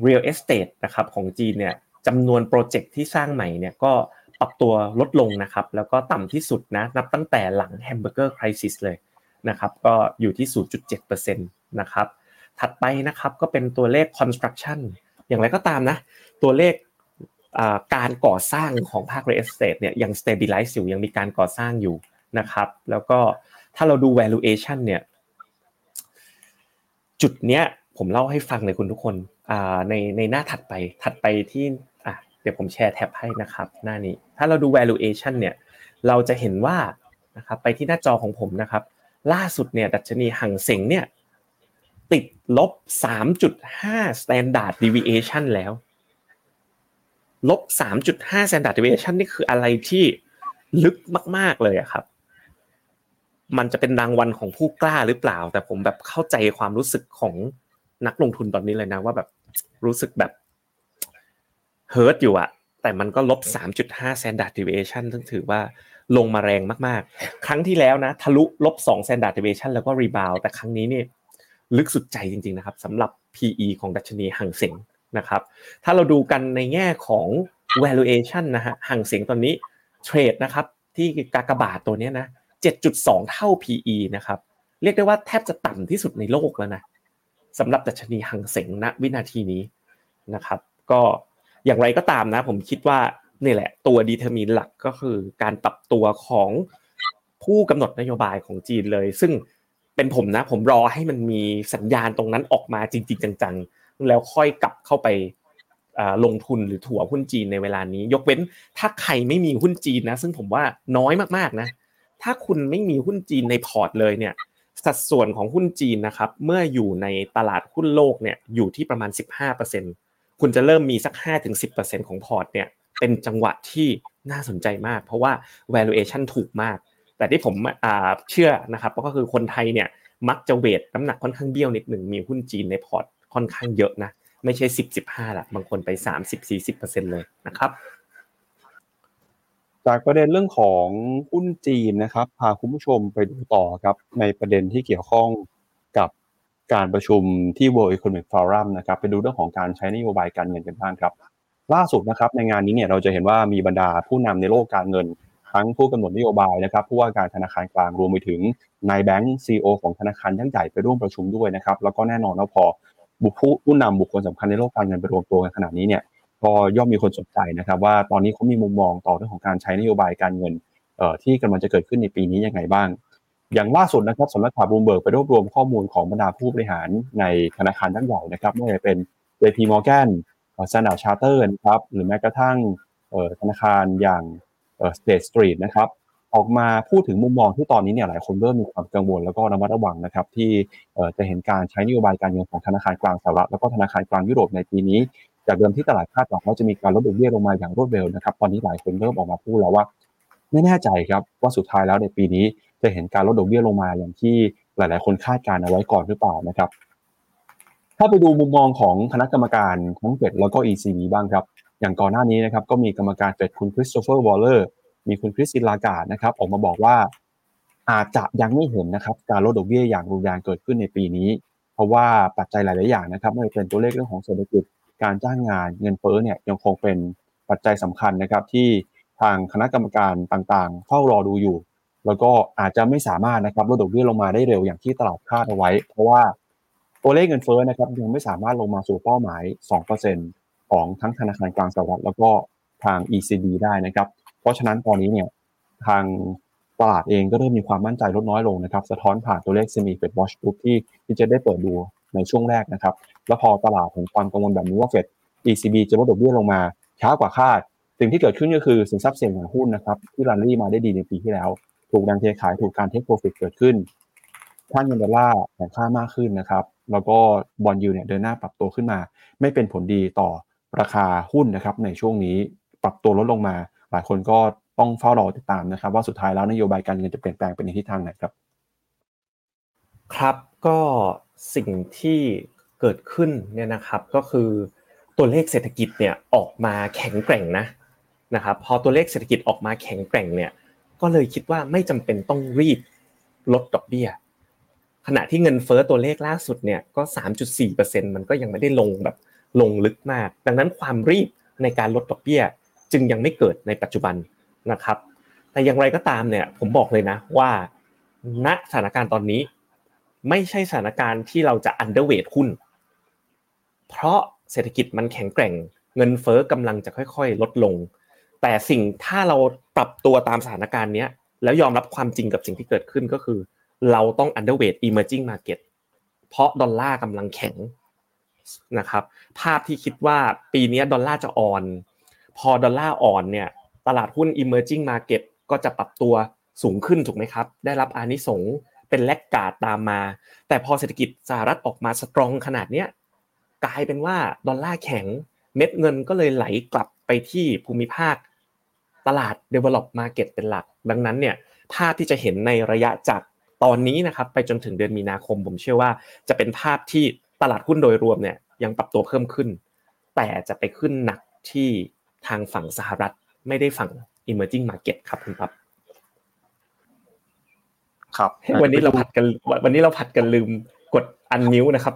real estate นะครับของจีนเนี่ยจำนวน project ที่สร้างใหม่เนี่ยก็ปรับตัวลดลงนะครับแล้วก็ต่ำที่สุดนะนับตั้งแต่หลัง hamburger crisis เลย นะครับก็อยู่ที่ 0.7%นะครับถัดไปนะครับก็เป็นตัวเลข construction อย่างไรก็ตามนะตัวเลขการก่อสร้างของภาค real estate เนี่ยยัง stabilize อยู่ยังมีการก่อสร้างอยู่นะครับ แล้วก็ถ้าเราดู valuation เนี่ยจุดเนี้ยผมเล่าให้ฟังเลยคุณทุกคนในในหน้าถัดไปถัดไปที่อะเดี๋ยวผมแชร์แท็บให้นะครับ หน้านี้ถ้าเราดู valuation เนี่ยเราจะเห็นว่านะครับไปที่หน้าจอของผมนะครับ ล่าสุดเนี่ยดัชนีหังเสงเนี่ยติดลบ 3.5 standard deviation แล้ว ลบ 3.5 standard deviation นี่คืออะไรที่ลึกมาก ๆ เลยครับ มันจะเป็นรางวัลของผู้กล้าหรือเปล่า แต่ผมแบบเข้าใจความรู้สึกของนักลงทุนตอนนี้เลยนะว่าแบบรู้สึกแบบเฮิร์ตอยู่อะแต่มันก็ลบ 3.5 standard deviation ซึ่งถือว่า ลงมาแรงมากๆ ครั้งที่แล้วนะทะลุลบ2 standard deviation แล้วก็รีบาวแต่ครั้งนี้นี่ลึกสุดใจจริงๆนะครับสำหรับ PE ของดัชนีฮั่งเส็งนะครับ ถ้าเราดูกันในแง่ของ valuation นะฮะฮั่งเส็งตอนนี้เทรดนะครับที่กากบาทตัวนี้นะ7.2 เท่า PE นะครับ เรียกได้ว่าแทบจะต่ำที่สุดในโลกแล้วนะสำหรับดัชนีฮั่งเส็งณวินาทีนี้นะครับ ก็อย่างไรก็ตามนะ ผมคิดว่า นี่แหละ ตัว determine หลักก็คือการปรับตัวของผู้กำหนดนโยบายของจีนเลย ซึ่งเป็นผมนะ ผมรอให้มันมีสัญญาณตรงนั้นออกมาจริง ๆ จังๆ แล้วค่อยกลับเข้าไปลงทุนหรือถัวหุ้นจีนในเวลานี้ ยกเว้นถ้าใครไม่มีหุ้นจีนนะ ซึ่งผมว่าน้อยมากๆนะ ถ้าคุณไม่มีหุ้นจีนในพอร์ตเลยเนี่ย สัดส่วนของหุ้นจีนนะครับ เมื่ออยู่ในตลาดหุ้นโลกเนี่ยอยู่ที่ประมาณ 15%คุณจะเริ่มมีสัก 5-10%ของพอร์ตเนี่ย เป็นจังหวะที่น่าสนใจมาก เพราะว่า valuation ถูกมาก แต่ที่ผมเชื่อนะครับก็คือคนไทยเนี่ยมักจะเวทน้ำหนักค่อนข้างเบี้ยวนิดหนึ่งมีหุ้นจีนในพอร์ตค่อนข้างเยอะนะไม่ใช่10-15ละบางคนไป30-40%เลยนะครับ จากประเด็นเรื่องของหุ้นจีนนะครับพาคุณผู้ชมไปดูต่อครับในประเด็นที่เกี่ยวข้องกับการประชุมที่ World Economic Forum นะครับไปดูเรื่องของการใช้นโยบายการเงินกันบ้างครับ ล่าสุดนะครับในงานนี้เนี่ยเราจะเห็นว่ามีบรรดาผู้นำในโลกการเงิน ทั้งผู้กำหนดนโยบายนะครับผู้ว่าการธนาคารกลางรวมไปถึงนายแบงก์ซีอของธนาคารยักษ์ใหญ่ไปร่วมประชุมด้วยนะครับแล้วก็แน่นอนว่าพอบุคผู้นำบุคคลสำคัญในโลกการเงินไปรวมตัวกันขนาดนี้เนี่ยก็ย่อมมีคนสนใจนะครับ ว่าตอนนี้เขามีมุมมองต่อเรื่องของการใช้นโยบายการเงินที่กำลังจะเกิดขึ้นในปีนี้ยังไงบ้าง อย่างล่าสุดนะครับสำนักข่าวบูมเบิร์กไปรวบรวมข้อมูลของบรรดาผู้บริหารในธนาคารยักษ์ใหญ่นะครับไม่ว่าจะเป็น JP Morgan Standard Chartered นะครับหรือแม้กระทั่งธนาคารอย่าง State Street นะครับออกมาพูดถึงมุมมองที่ตอนนี้เนี่ยหลายคนเริ่มมีความกังวลแล้วก็ระมัดระวังนะครับที่จะเห็นการใช้นโยบายการเงินของธนาคารกลางสหรัฐแล้วก็ธนาคารกลางยุโรปในปีนี้ จากเดิมที่ตลาดคาดหวังว่าจะมีการลดดอกเบี้ยลงมาอย่างรวดเร็วนะครับตอนนี้หลายคนเริ่มออกมาพูดแล้วว่าไม่แน่ใจครับว่าสุดท้ายแล้วในปีนี้จะเห็นการลดดอกเบี้ยลงมาอย่างที่หลาย ๆ คนคาดการณ์เอาไว้ก่อนหรือเปล่านะครับ ถ้าไปดูมุมมองของคณะกรรมการทั้งเฟดแล้วก็ ECB บ้างครับ อย่างก่อนหน้านี้นะครับก็มีกรรมการเฟดคุณคริสโตเฟอร์วอลเลอร์มีคุณคริสตีนลาการ์ดนะครับออกมาบอกว่าอาจจะยังไม่เห็นนะครับการลดดอกเบี้ยอย่างรุนแรงเกิดขึ้นในปีนี้ เพราะว่าปัจจัยหลาย ๆ อย่างนะครับไม่ว่าเป็นตัวเลขเรื่องของเศรษฐกิจการจ้างงานเงินเฟ้อเนี่ยยังคงเป็นปัจจัยสำคัญนะครับที่ทางคณะกรรมการต่าง ๆ เฝ้ารอดูอยู่ แล้วก็อาจจะไม่สามารถนะครับลดดอกเบี้ยลงมาได้เร็วอย่างที่ตลาดคาดเอาไว้ เพราะว่า ตัวเลขเงินเฟ้อนะครับยังไม่สามารถลงมาสู่เป้าหมาย 2%ของทั้งธนาคารกลางสหรัฐแล้วก็ทาง ECB ได้นะครับ เพราะฉะนั้นตอนนี้เนี่ยทางตลาดเองก็เริ่มมีความมั่นใจลดน้อยลงนะครับ สะท้อนผ่านตัวเลข Semi Fed Watch Group ที่ที่จะได้เปิดดูในช่วงแรกนะครับ แล้วพอตลาดของความกังวลแบบนี้ว่า Fed ECB จะลดดอกเบี้ยลงมาช้ากว่าคาด สิ่งที่เกิดขึ้นก็คือสินทรัพย์เสี่ยงอย่างหุ้นนะครับที่ run rally มาได้ดีในปีที่แล้ว ถูกดังเทขายถูกการ take profit เกิดขึ้น ค่าเงินดอลลาร์แข็งค่ามากขึ้นนะครับ แล้วก็ bond yield เนี่ยเดินหน้าปรับตัวขึ้นมา ไม่เป็นผลดีต่อราคาหุ้นนะครับในช่วงนี้ปรับตัวลดลงมา หลายคนก็ต้องเฝ้ารอติดตามนะครับ ว่าสุดท้ายแล้วนโยบายการเงินจะเปลี่ยนแปลงไปในทิศทางไหนครับ ครับก็สิ่งที่เกิดขึ้นเนี่ยนะครับก็คือตัวเลขเศรษฐกิจเนี่ยออกมาแข็งแกร่งนะนะครับพอตัวเลขเศรษฐกิจออกมาแข็งแกร่งเนี่ยก็เลยคิดว่าไม่จำเป็นต้องรีบลดดอกเบี้ย ขณะที่เงินเฟ้อตัวเลขล่าสุดเนี่ยก็ 3.4%มันก็ยังไม่ได้ลงแบบลงลึกมาก ดังนั้นความรีบในการลดดอกเบี้ยจึงยังไม่เกิดในปัจจุบันนะครับ แต่อย่างไรก็ตามเนี่ยผมบอกเลยนะว่าณสถานการณ์ตอนนี้ ไม่ใช่สถานการณ์ที่เราจะอันเดอร์เวทหุ้น เพราะเศรษฐกิจมันแข็งแกร่ง เงินเฟ้อกำลังจะค่อย ๆ ลดลง แต่สิ่งถ้าเราปรับตัวตามสถานการณ์นี้แล้วยอมรับความจริงกับสิ่งที่เกิดขึ้นก็คือ เราต้อง underweight emerging market เพราะดอลลาร์กำลังแข็งนะครับภาพที่คิดว่าปีนี้ดอลลาร์จะอ่อน พอดอลลาร์อ่อนเนี่ยตลาดหุ้น emerging market ก็จะปรับตัวสูงขึ้นถูกไหมครับ ได้รับอานิสงส์เป็นแลกกาดตามมา แต่พอเศรษฐกิจสหรัฐออกมาสตรองขนาดเนี้ยกลายเป็นว่าดอลลาร์แข็งเม็ดเงินก็เลยไหลกลับไปที่ภูมิภาค ตลาด develop market เป็นหลัก ดังนั้นเนี่ยภาพที่จะเห็นในระยะจาก ตอนนี้นะครับไปจนถึงเดือนมีนาคมผมเชื่อว่า จะเป็นภาพที่ตลาดหุ้นโดยรวมเนี่ยยังปรับตัวเพิ่มขึ้น แต่จะไปขึ้นหนักที่ทางฝั่งสหรัฐไม่ได้ฝั่ง emerging market ครับคุณปั๊บครับ วันนี้เราผัดกันวันนี้เราผัดกันลืมกดอันนิ้วนะครับ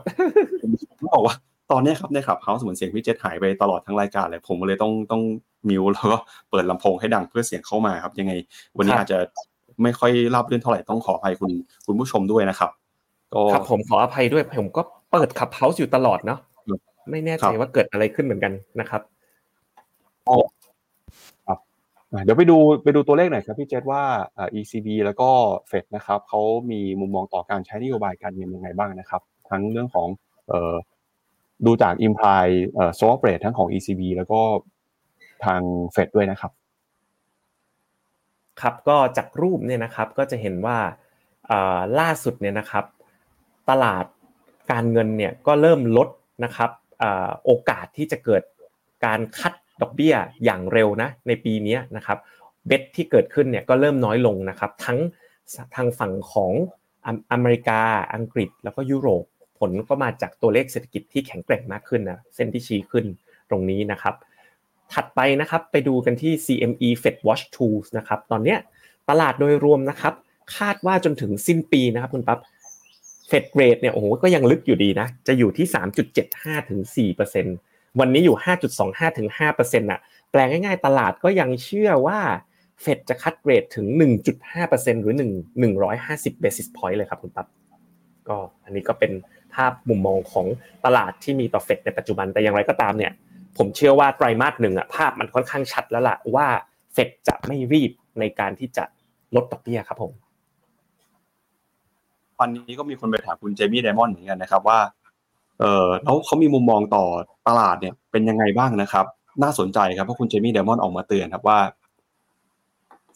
ต้องบอกว่าตอนนี้ครับในครับเฮาส์เหมือนเสียงพี่เจษหายไปตลอดทั้งรายการเลยผมเลยต้องต้องมิวแล้วก็เปิดลำโพงให้ดังเพื่อเสียงเข้ามาครับ ยังไง วันนี้อาจจะ ไม่ค่อยรับเรื่องเท่าไหร่ต้องขออภัยคุณคุณผู้ชมด้วยนะครับก็ครับผมขออภัยด้วยผมก็เปิดขับเฮาส์อยู่ตลอดเนาะไม่แน่ใจว่าเกิดอะไรขึ้นเหมือนกันนะครับครับเดี๋ยวไปดูไปดูตัวเลขหน่อยครับพี่เจษว่า ECB แล้วก็เฟดนะครับเขามีมุมมองต่อการใช้นโยบายการเงินยังไงบ้างนะครับ ทั้งเรื่องของดูจาก imply เอ่อ swap rate ทั้งของ ECB แล้วก็ทางเฟดด้วยนะครับ ครับก็จากรูปเนี่ยนะครับก็จะเห็นว่าล่าสุดเนี่ยนะครับ ตลาดการเงินเนี่ยก็เริ่มลดนะครับโอกาสที่จะเกิดการคัดดอกเบี้ยอย่างเร็วนะในปีนี้นะครับเบ็ดที่เกิดขึ้นเนี่ยก็เริ่มน้อยลงนะครับ ทั้งทางฝั่งของอเมริกาอังกฤษแล้วก็ยุโรปผลก็มาจากตัวเลขเศรษฐกิจที่แข็งแกร่งมากขึ้นนะเส้นที่ชี้ขึ้นตรงนี้นะครับ ถัดไปนะครับไปดูกันที่ CME Fed Watch Tools นะครับตอนเนี้ยตลาดโดยรวมนะครับคาดว่าจนถึงสิ้นปีนะครับคุณปั๊บเฟดเรทเนี่ยโอ้โหก็ยังลึกอยู่ดีนะจะอยู่ที่ 3.75ถึง4%วันนี้อยู่ 5.25ถึง5%น่ะแปลง่ายๆตลาดก็ยังเชื่อว่าเฟดจะคัดเรทถึง 1.5%หรือ1 150 basis point เลยครับคุณปั๊บก็อันนี้ก็เป็นภาพมุมมองของตลาดที่มีต่อเฟดในปัจจุบันแต่อย่างไรก็ตามเนี่ย ผมเชื่อว่าไตรมาสหนึ่งอะภาพมันค่อนข้างชัดแล้วล่ะว่าเฟดจะไม่รีบในการที่จะลดดอกเบี้ยครับผมวันนี้ก็มีคนไปถามคุณเจมี่ไดมอนด์เหมือนกันนะครับว่า เออแล้วเขามีมุมมองต่อตลาดเนี่ยเป็นยังไงบ้างนะครับ น่าสนใจครับเพราะคุณเจมี่ไดมอนด์ออกมาเตือนครับว่า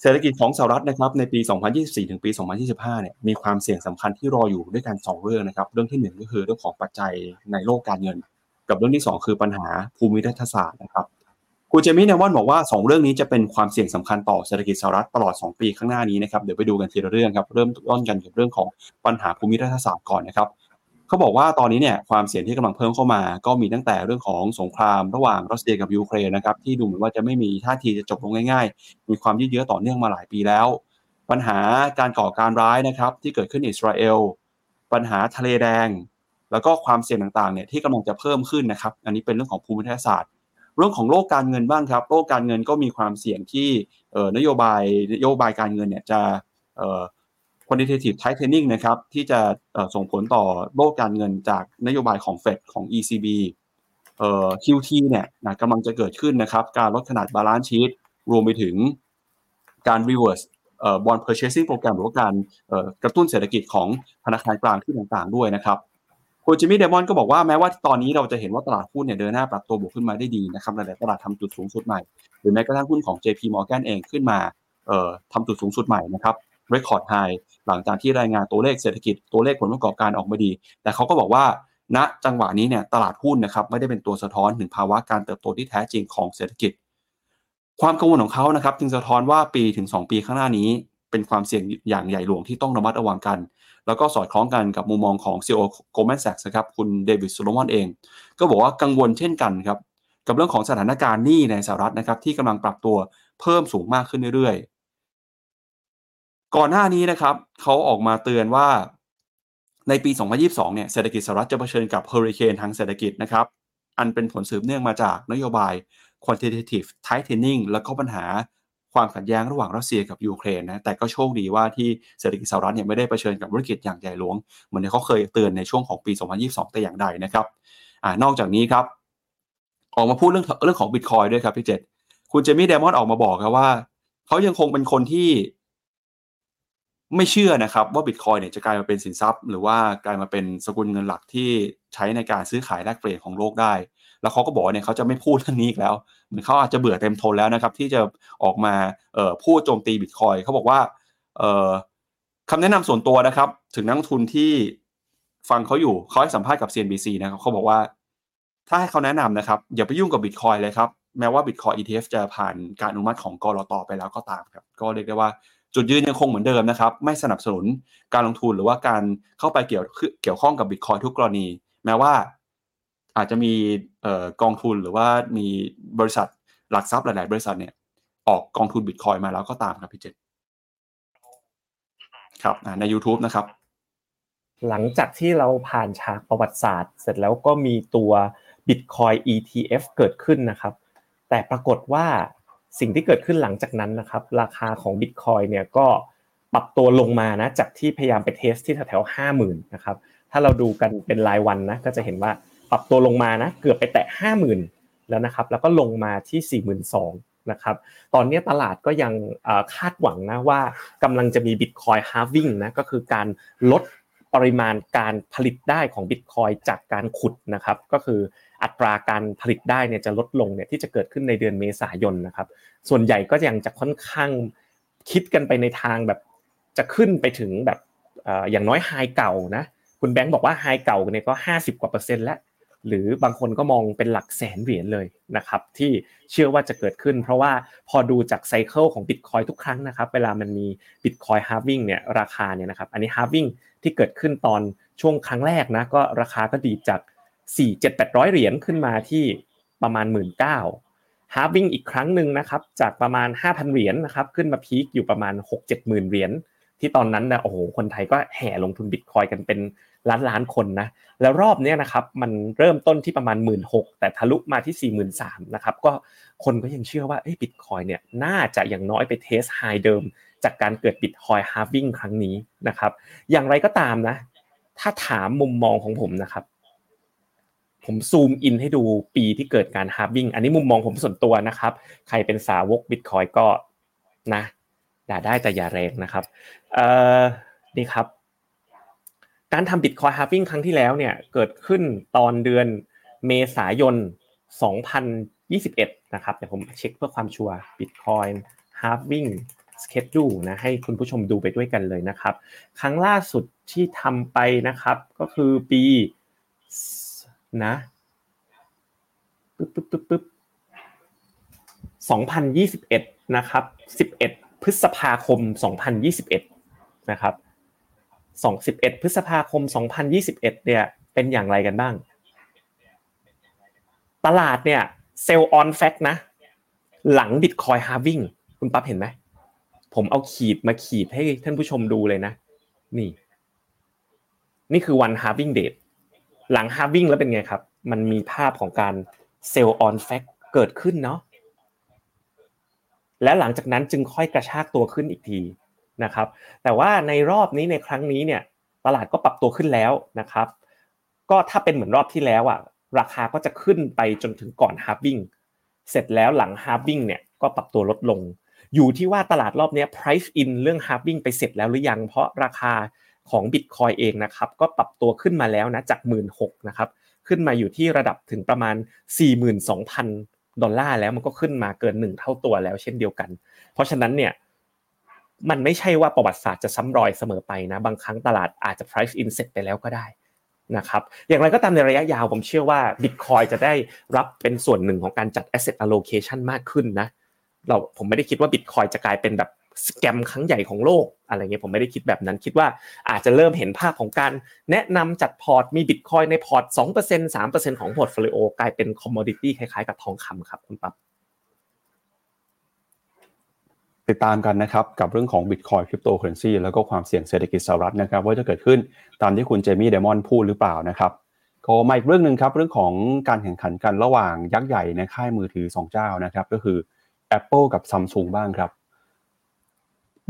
เศรษฐกิจของสหรัฐนะครับในปี 2024 ถึงปี 2025 เนี่ยมีความเสี่ยงสำคัญที่รออยู่ด้วยกัน2เรื่องนะครับ เรื่องที่1ก็คือเรื่องของปัจจัยในโลกการเงิน กับเรื่องที่ 2 คือปัญหาภูมิรัฐศาสตร์นะครับคุณเจมี่เนวอนบอกว่า 2 เรื่องนี้จะเป็นความเสี่ยงสำคัญต่อเศรษฐกิจสหรัฐตลอด 2 ปีข้างหน้านี้นะครับเดี๋ยวไปดูกันทีละเรื่องครับเริ่มต้นกันกับเรื่องของปัญหาภูมิรัฐศาสตร์ก่อนนะครับเขาบอกว่าตอนนี้เนี่ยความเสี่ยงที่กำลังเพิ่มเข้ามา ก็มีตั้งแต่เรื่องของสงคราม ระหว่างรัสเซียกับยูเครนนะครับที่ดูเหมือนว่าจะไม่มีท่าทีจะจบลงง่าย ๆ มีความยืดเยื้อต่อเนื่องมาหลายปีแล้ว ปัญหาการก่อการร้ายนะครับที่เกิดขึ้นในอิสราเอลปัญหาทะเลแดง แล้วก็ความเสี่ยงต่างๆเนี่ยที่กำลังจะเพิ่มขึ้นนะครับอันนี้เป็นเรื่องของภูมิรัฐศาสตร์ เรื่องของโลกการเงินบ้างครับโลกการเงินก็มีความเสี่ยงที่นโยบายนโยบายการเงินเนี่ยจะ quantitative tightening นะครับที่จะส่งผลต่อโลกการเงินจากนโยบายของ Fed ของ ECB เอ่อ QT เนี่ยกำลังจะเกิดขึ้นนะครับการลดขนาด balance sheet รวมไปถึงการ reverse เอ่อ bond purchasing program หรือว่าการกระตุ้นเศรษฐกิจของธนาคารกลางที่ต่างๆด้วยนะครับ คุณจิมมี่เดมอนก็บอกว่าแม้ว่าตอนนี้เราจะเห็นว่าตลาดหุ้นเนี่ยเดินหน้าปรับตัวบวกขึ้นมาได้ดีนะครับหลายๆตลาดทำจุดสูงสุดใหม่ หรือแม้กระทั่งหุ้นของ JP Morgan เองขึ้นมาเอ่อทำจุดสูงสุดใหม่นะครับ record high หลังจากที่รายงานตัวเลขเศรษฐกิจตัวเลขผลประกอบการออกมาดี แต่เขาก็บอกว่าณจังหวะนี้เนี่ยตลาดหุ้นนะครับไม่ได้เป็นตัวสะท้อนถึงภาวะการเติบโตที่แท้จริงของเศรษฐกิจ ความกังวลของเขานะครับจึงสะท้อนว่าปีถึง 2 ปีข้างหน้านี้ เป็นความเสี่ยงอย่างใหญ่หลวงที่ต้องระมัดระวังกัน แล้วก็สอดคล้องกันกับมุมมองของ CEO Goldman Sachs นะครับคุณเดวิดซูโลมอนเอง ก็บอกว่ากังวลเช่นกันครับกับเรื่องของสถานการณ์หนี้ในสหรัฐนะครับที่กำลังปรับตัวเพิ่มสูงมากขึ้นเรื่อยๆ ก่อนหน้านี้นะครับเขาออกมาเตือนว่าในปี 2022 เนี่ยเศรษฐกิจสหรัฐจะเผชิญกับเฮอริเคนทางเศรษฐกิจนะครับอันเป็นผลสืบเนื่องมาจากนโยบาย quantitative tightening แล้วก็ปัญหา ความขัดแย้งระหว่างรัสเซียกับยูเครนนะแต่ก็โชคดีว่าที่เศรษฐกิจสหรัฐเนี่ยไม่ได้เผชิญกับวิกฤตอย่างใหญ่หลวง เหมือนที่เขาเคยเตือนในช่วงของปี 2022 แต่อย่างใดนะครับอ่านอกจากนี้ครับ ออกมาพูดเรื่องเรื่องของบิตคอยด้วยครับพี่เจษคุณเจมี่เดมอนออกมาบอกครับว่าเขายังคงเป็นคนที่ไม่เชื่อนะครับว่าบิตคอยเนี่ยจะกลายมาเป็นสินทรัพย์ หรือว่ากลายมาเป็นสกุลเงินหลักที่ใช้ในการซื้อขายแลกเปลี่ยนของโลกได้ แล้วเขาก็บอกเนี่ยเขาจะไม่พูดเรื่องนี้อีกแล้วเหมือนเขาอาจจะเบื่อเต็มทนแล้วนะครับ ที่จะออกมาเพูดโจมตีบิตคอยเขาบอกว่าเอ่อคำแนะนำส่วนตัวนะครับ ถึงนักลงทุนที่ฟังเขาอยู่เขาให้สัมภาษณ์กับ CNBC นะครับเขาบอกว่า ถ้าให้เขาแนะนำนะครับ อย่าไปยุ่งกับบิตคอยเลยครับ แม้ว่าบิตคอย ETF จะผ่านการอนุมัติของกรอตไปแล้วก็ตามครับ ก็เรียกได้ว่าจุดยืนยังคงเหมือนเดิมนะครับ ไม่สนับสนุนการลงทุนหรือว่าการเข้าไปเกี่ยวเกี่ยวข้องกับบิตคอยทุกกรณี แม้ว่า อาจจะมีกองทุนหรือว่ามีบริษัทหลักทรัพย์หลาย ๆ บริษัทเนี่ยออกกองทุนบิตคอยมาแล้วก็ตามครับพี่เจษครับใน YouTube นะครับ หลังจากที่เราผ่านฉากประวัติศาสตร์ เสร็จแล้วก็มีตัว Bitcoin ETF เกิดขึ้นนะครับ แต่ปรากฏว่าสิ่งที่เกิดขึ้นหลังจากนั้นนะครับ ราคาของ Bitcoin เนี่ยก็ปรับตัวลงมานะจากที่พยายามไปเทสที่แถวๆห้าหมื่นนะครับถ้าเราดูกันเป็นรายวันนะก็จะเห็นว่า ปรับตัวลงมานะเกือบไปแตะห้าหมื่นแล้วนะครับแล้วก็ลงมาที่4 2 0 0 0นะครับตอนนี้ตลาดก็ยังคาดหวังนะว่ากำลังจะมีบิตคอยฮาร์วิ่งนะก็คือการลดปริมาณการผลิตได้ของบิตคอยจากการขุดนะครับก็คืออัตราการผลิตได้เนี่ยจะลดลงเนี่ยที่จะเกิดขึ้นในเดือนเมษายนนะครับส่วนใหญ่ก็ยังจะค่อนข้างคิดกันไปในทางแบบจะขึ้นไปถึงแบบอย่างน้อยไฮเก่านะคุณแบงค์บอกว่าไฮเก่าเนี่ยก็ 50กว่าเปอร์เซ็นต์แล้ว หรือบางคนก็มองเป็นหลักแสนเหรียญเลยนะครับที่เชื่อว่าจะเกิดขึ้น เพราะว่าพอดูจากไซเคิลของ Bitcoin ทุกครั้งนะครับเวลามันมี Bitcoin halving เนี่ยราคาเนี่ยนะครับอันนี้ halving ที่เกิดขึ้นตอนช่วงครั้งแรกนะก็ราคาก็ดีจาก 4 7 8 0 0 เหรียญขึ้นมาที่ประมาณ 1 9 0 0 halving อีกครั้งหนึ่งนะครับจากประมาณ 5,000 เหรียญนะครับขึ้นมา peak อยู่ประมาณ 6-7หมื่นเหรียญที่ตอนนั้นนะโอ้โหคนไทยก็แห่ลงทุนบิตคอยกันเป็น ล้านล้านคนนะแล้วรอบนี้นะครับมันเริ่มต้นที่ประมาณ 1.6 หมื่นแต่ทะลุมาที่4 3 0 0 0นสนะครับก็คนก็ยังเชื่อว่าบิตคอยเนี่ยน่าจะอย่างน้อยไป test high เดิม จากการเกิด Bitcoin halving ครั้งนี้นะครับอย่างไรก็ตามนะ ถ้าถามมุมมองของผมนะครับผม zoom in ให้ดูปีที่เกิดการ halving อันนี้มุมมองผมส่วนตัวนะครับใครเป็นสาวกบิตคอยก็นะด่าได้แต่อย่าแรงนะครับเอ่อนี่ครับ การทำ Bitcoin halving ครั้งที่แล้วเนี่ยเกิดขึ้นตอนเดือนเมษายน 2021 นะครับเดี๋ยวผมเช็คเพื่อความชัวร์บิตคอยฮาร์วิ่งสเกจดูนะให้คุณผู้ชมดูไปด้วยกันเลยนะครับ ครั้งล่าสุดที่ทำไปนะครับก็คือปีนะปึ๊บปึ๊บปึ๊บปึ๊บ2021 นะครับ 11 พฤษภาคม 2021 นะครับ 21 พฤษภาคม 2021 เนี่ยเป็นอย่างไรกันบ้าง ตลาดเนี่ย sell on fact นะ หลัง Bitcoin halving คุณปั๊บเห็นไหม ผมเอาขีดมาขีดให้ท่านผู้ชมดูเลยนะ นี่ นี่คือวัน halving date หลัง halving แล้วเป็นไงครับ มันมีภาพของการ sell on fact เกิดขึ้นเนาะและหลังจากนั้นจึงค่อยกระชากตัวขึ้นอีกที นะครับ แต่ว่าในรอบนี้ในครั้งนี้เนี่ยตลาดก็ปรับตัวขึ้นแล้วนะครับ ก็ถ้าเป็นเหมือนรอบที่แล้วอะราคาก็จะขึ้นไปจนถึงก่อน halving เสร็จแล้วหลัง halving เนี่ยก็ปรับตัวลดลง อยู่ที่ว่าตลาดรอบนี้ price in เรื่อง halving ไปเสร็จแล้วหรือยัง เพราะราคาของ Bitcoin เองนะครับก็ปรับตัวขึ้นมาแล้วนะจาก 1.6 หมื่นนะครับขึ้นมาอยู่ที่ระดับถึงประมาณ 42,000 ดอลลาร์แล้วมันก็ขึ้นมาเกิน 1 เท่าตัวแล้วเช่นเดียวกัน เพราะฉะนั้นเนี่ย มันไม่ใช่ว่าประวัติศาสตร์จะซ้ำรอยเสมอไปนะ บางครั้งตลาดอาจจะ price in เสร็จไปแล้วก็ได้นะครับอย่างไรก็ตามในระยะยาวผมเชื่อว่า Bitcoin จะได้รับเป็นส่วนหนึ่งของการจัด asset allocation มากขึ้นนะเราผมไม่ได้คิดว่า Bitcoin จะกลายเป็นแบบ scam ครั้งใหญ่ของโลกอะไรเงี้ยผมไม่ได้คิดแบบนั้นคิดว่าอาจจะเริ่มเห็นภาพของการแนะนำจัดพอร์ตมีบิตคอยในพอร์ต2% 3%ของ portfolio กลายเป็น commodity คล้ายๆกับทองคำครับคุณปั๊บ ติดตามกันนะครับกับเรื่องของ Bitcoin Cryptocurrency แล้วก็ความเสี่ยงเศรษฐกิจสหรัฐนะครับว่าจะเกิดขึ้นตามที่คุณเจมี่ไดมอนพูดหรือเปล่านะครับก็มาอีกเรื่องหนึ่งครับเรื่องของการแข่งขันกันระหว่างยักษ์ใหญ่ในค่ายมือถือ 2 เจ้านะครับก็คือ Apple กับ Samsung บ้างครับ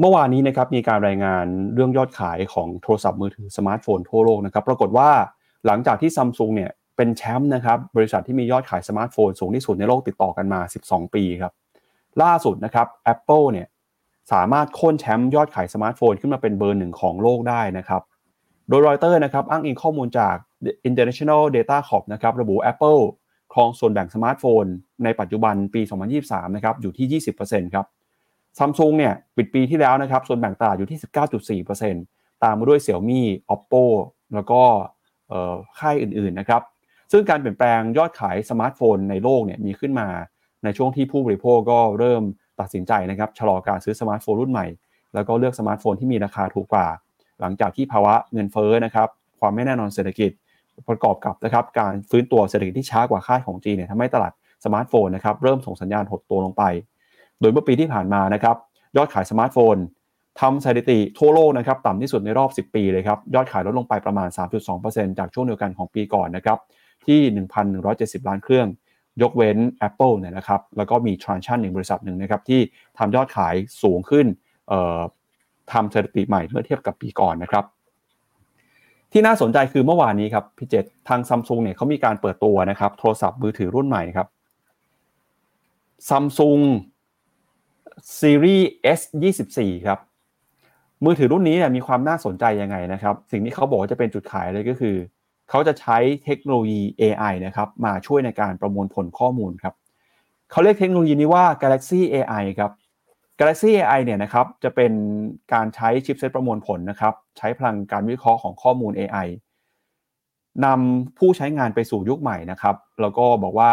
เมื่อวานนี้นะครับมีการรายงานเรื่องยอดขายของโทรศัพท์มือถือสมาร์ทโฟนทั่วโลกนะครับปรากฏว่าหลังจากที่ซัมซุงเนี่ยเป็นแชมป์นะครับบริษัทที่มียอดขายสมาร์ทโฟนสูงที่สุดในโลกติดต่อกันมา 12 ปีครับ ล่าสุดนะครับ Apple เนี่ยสามารถโค่นแชมป์ยอดขายสมาร์ทโฟนขึ้นมาเป็นเบอร์หนึ่งของโลกได้นะครับโดยรอยเตอร์นะครับอ้างอิงข้อมูลจาก International Data Corp นะครับระบุ Apple ครองส่วนแบ่งสมาร์ทโฟน ในปัจจุบันปี 2023 นะครับอยู่ที่ 20%ครับซัมซุงเนี่ยปิดปีที่แล้วนะครับส่วนแบ่งตลาดอยู่ที่ 19.4%ตามมาด้วย Xiaomi Oppo แล้วก็ค่ายอื่นๆนะครับซึ่งการเปลี่ยนแปลงยอดขายสมาร์ทโฟนในโลกเนี่ยมีขึ้นมา ในช่วงที่ผู้บริโภคก็เริ่มตัดสินใจนะครับชะลอการซื้อสมาร์ทโฟนรุ่นใหม่ แล้วก็เลือกสมาร์ทโฟนที่มีราคาถูกกว่า หลังจากที่ภาวะเงินเฟ้อนะครับความไม่แน่นอนเศรษฐกิจประกอบกับนะครับการฟื้นตัวเศรษฐกิจที่ช้ากว่าคาดของจีนเนี่ยทำให้ตลาดสมาร์ทโฟนนะครับเริ่มส่งสัญญาณหดตัวลงไป โดยเมื่อปีที่ผ่านมานะครับยอดขายสมาร์ทโฟนทำสถิติทั่วโลกนะครับต่ำที่สุดในรอบ 10 ปีเลยครับยอดขายลดลงไปประมาณ 3.2%จากช่วงเดียวกันของปีก่อนนะครับที่ 1,170 ล้านเครื่อง ยกเว้น Apple เนี่ยนะครับ แล้วก็มี Transion หนึ่งบริษัทหนึ่งนะครับที่ทำยอดขายสูงขึ้นทำสถิติใหม่เมื่อเทียบกับปีก่อนนะครับ ที่น่าสนใจคือเมื่อวานนี้ครับพี่เจษทางซัมซุงเนี่ยเขามีการเปิดตัวนะครับ โทรศัพท์มือถือรุ่นใหม่ครับซัมซุงซีรีส์ S 24ครับ มือถือรุ่นนี้เนี่ยมีความน่าสนใจยังไงนะครับ สิ่งที่เขาบอกว่าจะเป็นจุดขายเลยก็คือ เขาจะใช้เทคโนโลยี AI นะครับมาช่วยในการประมวลผลข้อมูลครับเขาเรียกเทคโนโลยีนี้ว่า Galaxy AI ครับ Galaxy AI เนี่ยนะครับจะเป็นการใช้ชิปเซตประมวลผลนะครับใช้พลังการวิเคราะห์ของข้อมูล AI นำผู้ใช้งานไปสู่ยุคใหม่นะครับ แล้วก็บอกว่า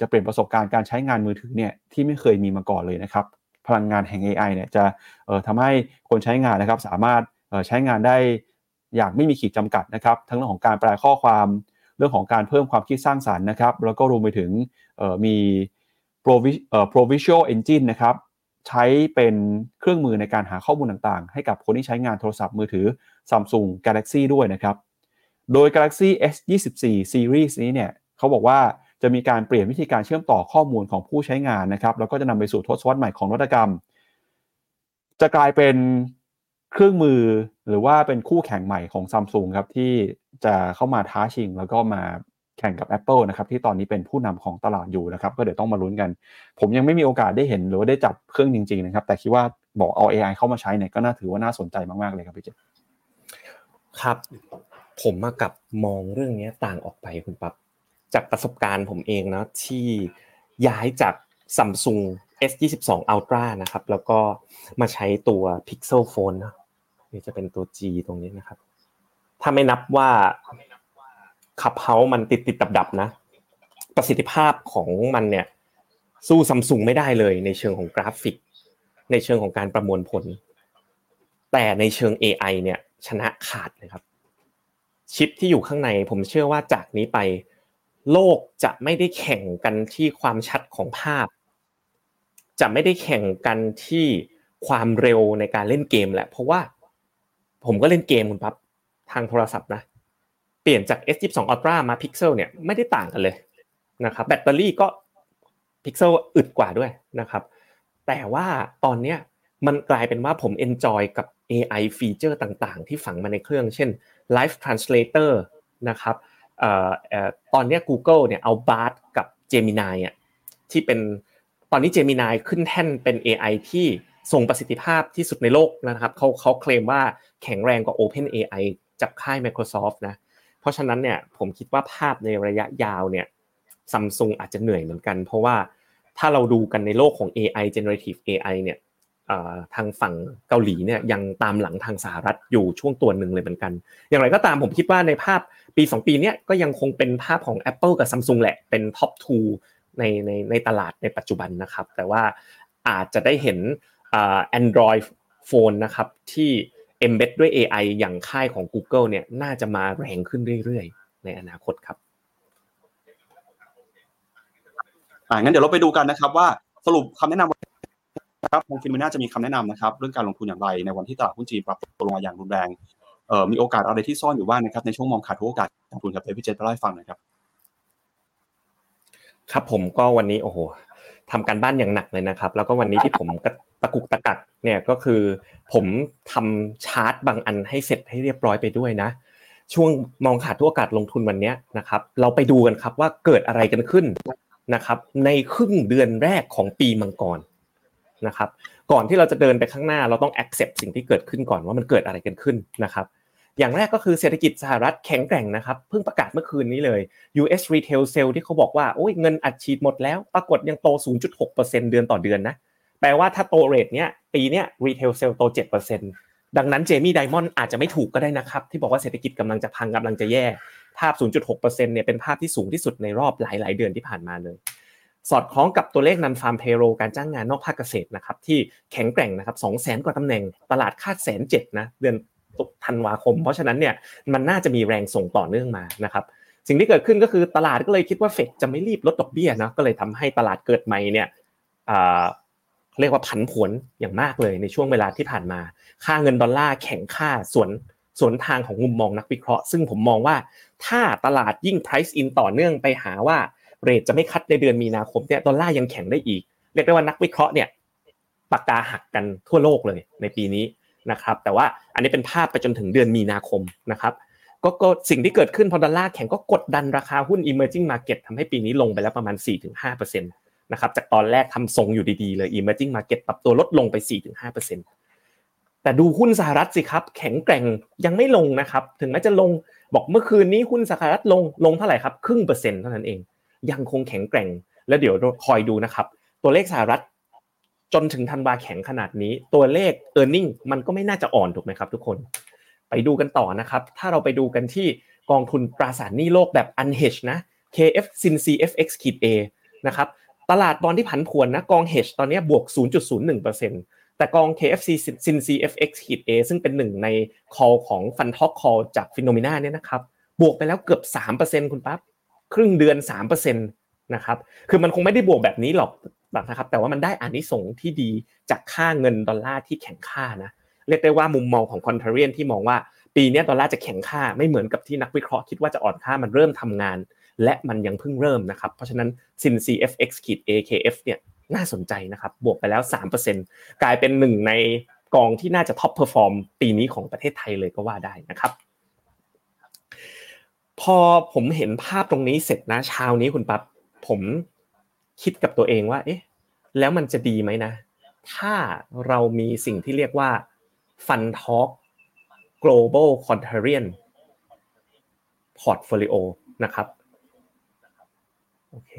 จะเปลี่ยนประสบการณ์การใช้งานมือถือเนี่ยที่ไม่เคยมีมาก่อนเลยนะครับ พลังงานแห่ง AI เนี่ยจะทำให้คนใช้งานนะครับสามารถใช้งานได้ อย่างไม่มีขีดจำกัดนะครับทั้งเรื่องของการแปลข้อความเรื่องของการเพิ่มความคิดสร้างสารรค์นะครับ แล้วก็รวมไปถึงมี Provisional Engine นะครับใช้เป็นเครื่องมือในการหาข้อมูลต่างๆ ให้กับคนที่ใช้งานโทรศัพท์มือถือ Samsung Galaxy ด้วยนะครับ โดย Galaxy S24 Series นี้เนี่ยเขาบอกว่าจะมีการเปลี่ยนวิธีการเชื่อมต่อข้อมูลของผู้ใช้งานนะครับ แล้วก็จะนำไปสู่ทศวรรษใหม่ของนวัตกรรม จะกลายเป็น เครื่องมือหรือว่าเป็นคู่แข่งใหม่ของ Samsung ครับที่จะเข้ามาท้าชิง แล้วก็มาแข่งกับ Apple นะครับที่ตอนนี้เป็นผู้นำของตลาดอยู่นะครับก็เดี๋ยวต้องมาลุ้นกัน ผมยังไม่มีโอกาสได้เห็นหรือว่าได้จับเครื่องจริงๆนะครับแต่คิดว่าบอกเอา AI เข้ามาใช้เนี่ยก็น่าถือว่าน่าสนใจมากๆเลยครับพี่เจครับผมมากับมองเรื่องนี้ต่างออกไปคุณปั๊บจากประสบการณ์ผมเองนะที่ย้ายจาก Samsung S22 Ultra นะครับแล้วก็มาใช้ตัว Pixel Phone นะ นี่จะเป็นตัว G ตรงนี้นะครับ ถ้าไม่นับว่าขับเฮามันติดติดดับดับนะ ประสิทธิภาพของมันเนี่ย สู้ซัมซุงไม่ได้เลย ในเชิงของกราฟิก ในเชิงของการประมวลผล แต่ในเชิง AI เนี่ยชนะขาดเลยครับ ชิปที่อยู่ข้างในผมเชื่อว่าจากนี้ไป โลกจะไม่ได้แข่งกันที่ความชัดของภาพ จะไม่ได้แข่งกันที่ความเร็วในการเล่นเกมแหละ เพราะว่า ผมก็เล่นเกมคุณปั๊บทางโทรศัพท์นะ เปลี่ยนจาก S22 Ultra มา Pixel เนี่ยไม่ได้ต่างกันเลยนะครับแบตเตอรี่ก็ Pixel อึดกว่าด้วยนะครับ แต่ว่าตอนนี้มันกลายเป็นว่าผม enjoy กับ AI ฟีเจอร์ต่างๆ ที่ฝังมาในเครื่อง เช่น Live Translator นะครับตอนนี้ Google เนี่ยเอา Bard กับ Gemini อะที่เป็นตอนนี้ Gemini ขึ้นแท่นเป็น AI ที่ ทรงประสิทธิภาพที่สุดในโลกนะครับเขาเขาเคลมว่าแข็งแรงกว่า Open AI จากค่าย Microsoft นะเพราะฉะนั้นเนี่ยผมคิดว่าภาพในระยะยาวเนี่ยซัมซุงอาจจะเหนื่อยเหมือนกัน เพราะว่าถ้าเราดูกันในโลกของ AI generative AI เนี่ยทางฝั่งเกาหลีเนี่ยยังตามหลังทางสหรัฐอยู่ช่วงตัวหนึ่งเลยเหมือนกัน อย่างไรก็ตามผมคิดว่าในภาพปี 2 ปีนี้ก็ยังคงเป็นภาพของ Apple กับ Samsung แหละเป็นท็อป 2 ในในในตลาดในปัจจุบันนะครับ แต่ว่าอาจจะได้เห็น Android phone นะครับที่ embed ด้วย AI อย่างค่ายของ Google เนี่ยน่าจะมาแรงขึ้นเรื่อยๆ ในอนาคตครับอ่างั้นเดี๋ยวเราไปดูกันนะครับว่าสรุปคำแนะนำครับทางฟินมิน่าจะมีคำแนะนำนะครับเรื่องการลงทุนอย่างไรในวันที่ตลาดหุ้นจีนปรับตัวลงมาอย่างรุนแรงเอ่อมีโอกาสอะไรที่ซ่อนอยู่บ้างนะครับในช่วงมองขาดโอกาสลงทุนกับเดพี่เจตเล่าให้ฟังหน่อยครับครับผมก็วันนี้โอ้โห ทำการบ้านอย่างหนักเลยนะครับ แล้วก็วันนี้ที่ผมตะกุกตะกักเนี่ยก็คือ ผมทำชาร์ตบางอันให้เสร็จให้เรียบร้อยไปด้วยนะ ช่วงมองขาดทุกโอกาสลงทุนวันนี้นะครับ เราไปดูกันครับว่าเกิดอะไรกันขึ้นนะครับ ในครึ่งเดือนแรกของปีมังกรนะครับ ก่อนที่เราจะเดินไปข้างหน้าเราต้อง accept สิ่งที่เกิดขึ้นก่อนว่ามันเกิดอะไรกันขึ้นนะครับ อย่างแรกก็คือเศรษฐกิจสหรัฐแข็งแกร่งนะครับเพิ่งประกาศเมื่อคืนนี้เลย US Retail Sale ที่เขาบอกว่าโอ้ยเงินอัดฉีดหมดแล้วปรากฏยังโต 0.6%เดือนต่อเดือนนะแปลว่าถ้าโต rate เนี้ยปีเนี้ย Retail Sale โต 7%ดังนั้นเจมี่ไดมอนด์อาจจะไม่ถูกก็ได้นะครับ ที่บอกว่าเศรษฐกิจกำลังจะพังกำลังจะแย่ภาพ 0.6%เนี่ยเป็นภาพที่สูงที่สุดในรอบหลาย ๆ เดือนที่ผ่านมาเลยสอดคล้องกับตัวเลขนันฟาร์มเพโรการจ้างงานนอกภาคเกษตรนะครับที่แข็งแกร่งนะครับ2 0 0 0 0 0กว่าตำแหน่งตลาดคาดแสนเจ็ดนะเดือน ธันวาคม เพราะฉะนั้นเนี่ยมันน่าจะมีแรงส่งต่อเนื่องมานะครับสิ่งที่เกิดขึ้นก็คือตลาดก็เลยคิดว่าเฟดจะไม่รีบลดดอกเบี้ยนะก็เลยทำให้ตลาดเกิดใหม่เนี่ยเรียกว่าผันผวนอย่างมากเลยในช่วงเวลาที่ผ่านมา ค่าเงินดอลลาร์แข็งค่าส่วนส่วนทางของมุมมองนักวิเคราะห์ ซึ่งผมมองว่าถ้าตลาดยิ่ง price in ต่อเนื่องไปหาว่าเรทจะไม่คัดในเดือนมีนาคมเนี่ยดอลลาร์ยังแข็งได้อีก เรียกได้ว่านักวิเคราะห์เนี่ยปากกาหักกันทั่วโลกเลยในปีนี้ นะครับแต่ว่าอันนี้เป็นภาพไปจนถึงเดือนมีนาคมนะครับก็สิ่งที่เกิดขึ้นพอดอลลาร์แข็งก็กดดันราคาหุ้น emerging market ทำให้ปีนี้ลงไปแล้วประมาณ 4-5%นะครับจากตอนแรกทำทรงอยู่ดีๆเลย emerging market ปรับตัวลดลงไป 4-5%แต่ดูหุ้นสหรัฐสิครับ แข็งแกร่งยังไม่ลงนะครับ ถึงแม้จะลงบอกเมื่อคืนนี้หุ้นสหรัฐลงลงเท่าไหร่ครับครึ่งเปอร์เซ็นต์เท่านั้นเอง ยังคงแข็งแกร่ง แล้วเดี๋ยวคอยดูนะครับ ตัวเลขสหรัฐ จนถึงธันวาแข็งขนาดนี้ ตัวเลข e a r n i n g มันก็ไม่น่าจะอ่อนถูกไหมครับ ทุกคน ไปดูกันต่อนะครับ ถ้าเราไปดูกันที่กองทุนตราสารหนี้โลกแบบ unhedge นะ KF sin CFX A นะครับตลาดบอลที่ผันผวนนะกอง hedge ตอนนี้บวก 0.01%แต่กอง KFC sin CFX A ซึ่งเป็นหนึ่งใน call ของ Fund Talk Call จาก Phenomena เนี่ยนะครับบวกไปแล้วเกือบ 3%คุณปั๊บครึ่งเดือน 3%นะครับคือมันคงไม่ได้บวกแบบนี้หรอก นะครับแต่ว่ามันได้อานิสงส์ที่ดีจากค่าเงินดอลลาร์ที่แข็งค่านะเรียกได้ว่ามุมมองของคอนเทเรียนที่มองว่าปีนี้ดอลลาร์จะแข็งค่าไม่เหมือนกับที่นักวิเคราะห์คิดว่าจะอ่อนค่ามันเริ่มทำงาน และมันยังเพิ่งเริ่มนะครับ เพราะฉะนั้นซิน CFX ขีด AKF เนี่ยน่าสนใจนะครับบวกไปแล้ว 3%กลายเป็นหนึ่งในกองที่น่าจะ top perform ปีนี้ของประเทศไทยเลยก็ว่าได้นะครับ พอผมเห็นภาพตรงนี้เสร็จนะเช้านี้คุณปั๊บผม คิดกับตัวเองว่า เอ๊ะ แล้วมันจะดีไหมนะ ถ้าเรามีสิ่งที่เรียกว่า FundTalk Global Contrarian Portfolio นะครับ โอเค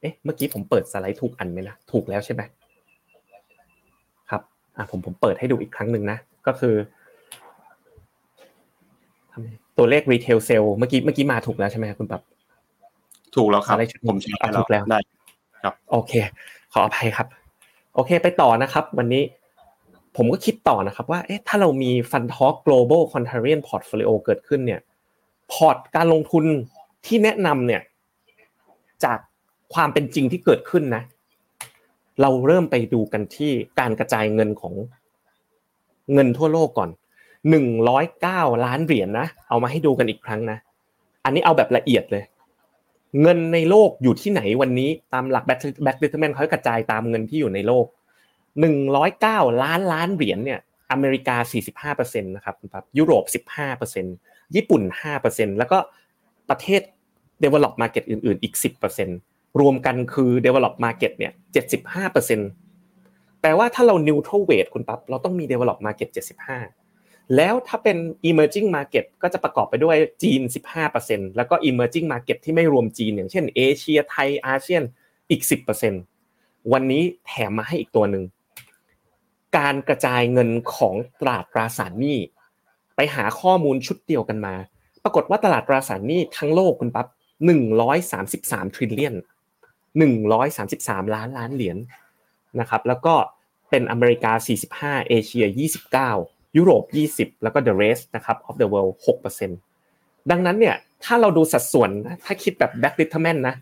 เอ๊ะ เมื่อกี้ผมเปิดสไลด์ถูกอันไหมนะ ถูกแล้วใช่ไหมครับ อะผมผมเปิดให้ดูอีกครั้งหนึ่งนะ ก็คือตัวเลข retail sale เมื่อกี้เมื่อกี้มาถูกแล้วใช่ไหมคุณปั๊บถูกแล้วครับ ผมใช้ถูกแล้วได้ ครับโอเค ขออภัยครับ โอเค ไปต่อนะครับ วันนี้ผมก็คิดต่อนะครับว่าเอ๊ะถ้าเรามี Fund Talk Global Contrarian Portfolio เกิดขึ้นเนี่ยพอร์ตการลงทุนที่แนะนำเนี่ยจากความเป็นจริงที่เกิดขึ้นนะ เราเริ่มไปดูกันที่การกระจายเงินของเงินทั่วโลกก่อนหนึ่งร้อยเก้าล้านเหรียญนะ เอามาให้ดูกันอีกครั้งนะ อันนี้เอาแบบละเอียดเลย เงินในโลกอยู่ที่ไหนวันนี้ตามหลัก Black Black-Litterman เขากระจายตามเงินที่อยู่ในโลกหนึ่งร้อยเก้าล้านล้านเหรียญเนี่ยอเมริกาสี่สิบห้าเปอร์เซ็นต์นะครับครับยุโรปสิบห้าเปอร์เซ็นต์ญี่ปุ่นห้าเปอร์เซ็นต์แล้วก็ประเทศ develop market อื่นๆ อีกสิบเปอร์เซ็นต์รวมกันคือ develop market เนี่ยเจ็ดสิบห้าเปอร์เซ็นต์แปลว่าถ้าเรา neutral weight คุณปั๊บเราต้องมี develop market เจ็ดสิบห้า แล้วถ้าเป็น emerging market ก็จะประกอบไปด้วยจีน 15%แล้วก็ emerging market ที่ไม่รวมจีน อย่างเช่นเอเชียไทยอาเซียนอีก 10%วันนี้แถมมาให้อีกตัวหนึ่งการกระจายเงินของตลาดตราสารหนี้ ไปหาข้อมูลชุดเดียวกันมา ปรากฏว่าตลาดตราสารหนี้ทั้งโลกคุณปั๊บ133 trillion 133 ล้านล้านเหรียญนะครับแล้วก็เป็นอเมริกา 45 เอเชีย 29 ยุโรป 20 แล้วก็ the rest นะครับ of the world 6%ดังนั้นเนี่ยถ้าเราดูสัดส่วนถ้าคิดแบบ back determinant นะ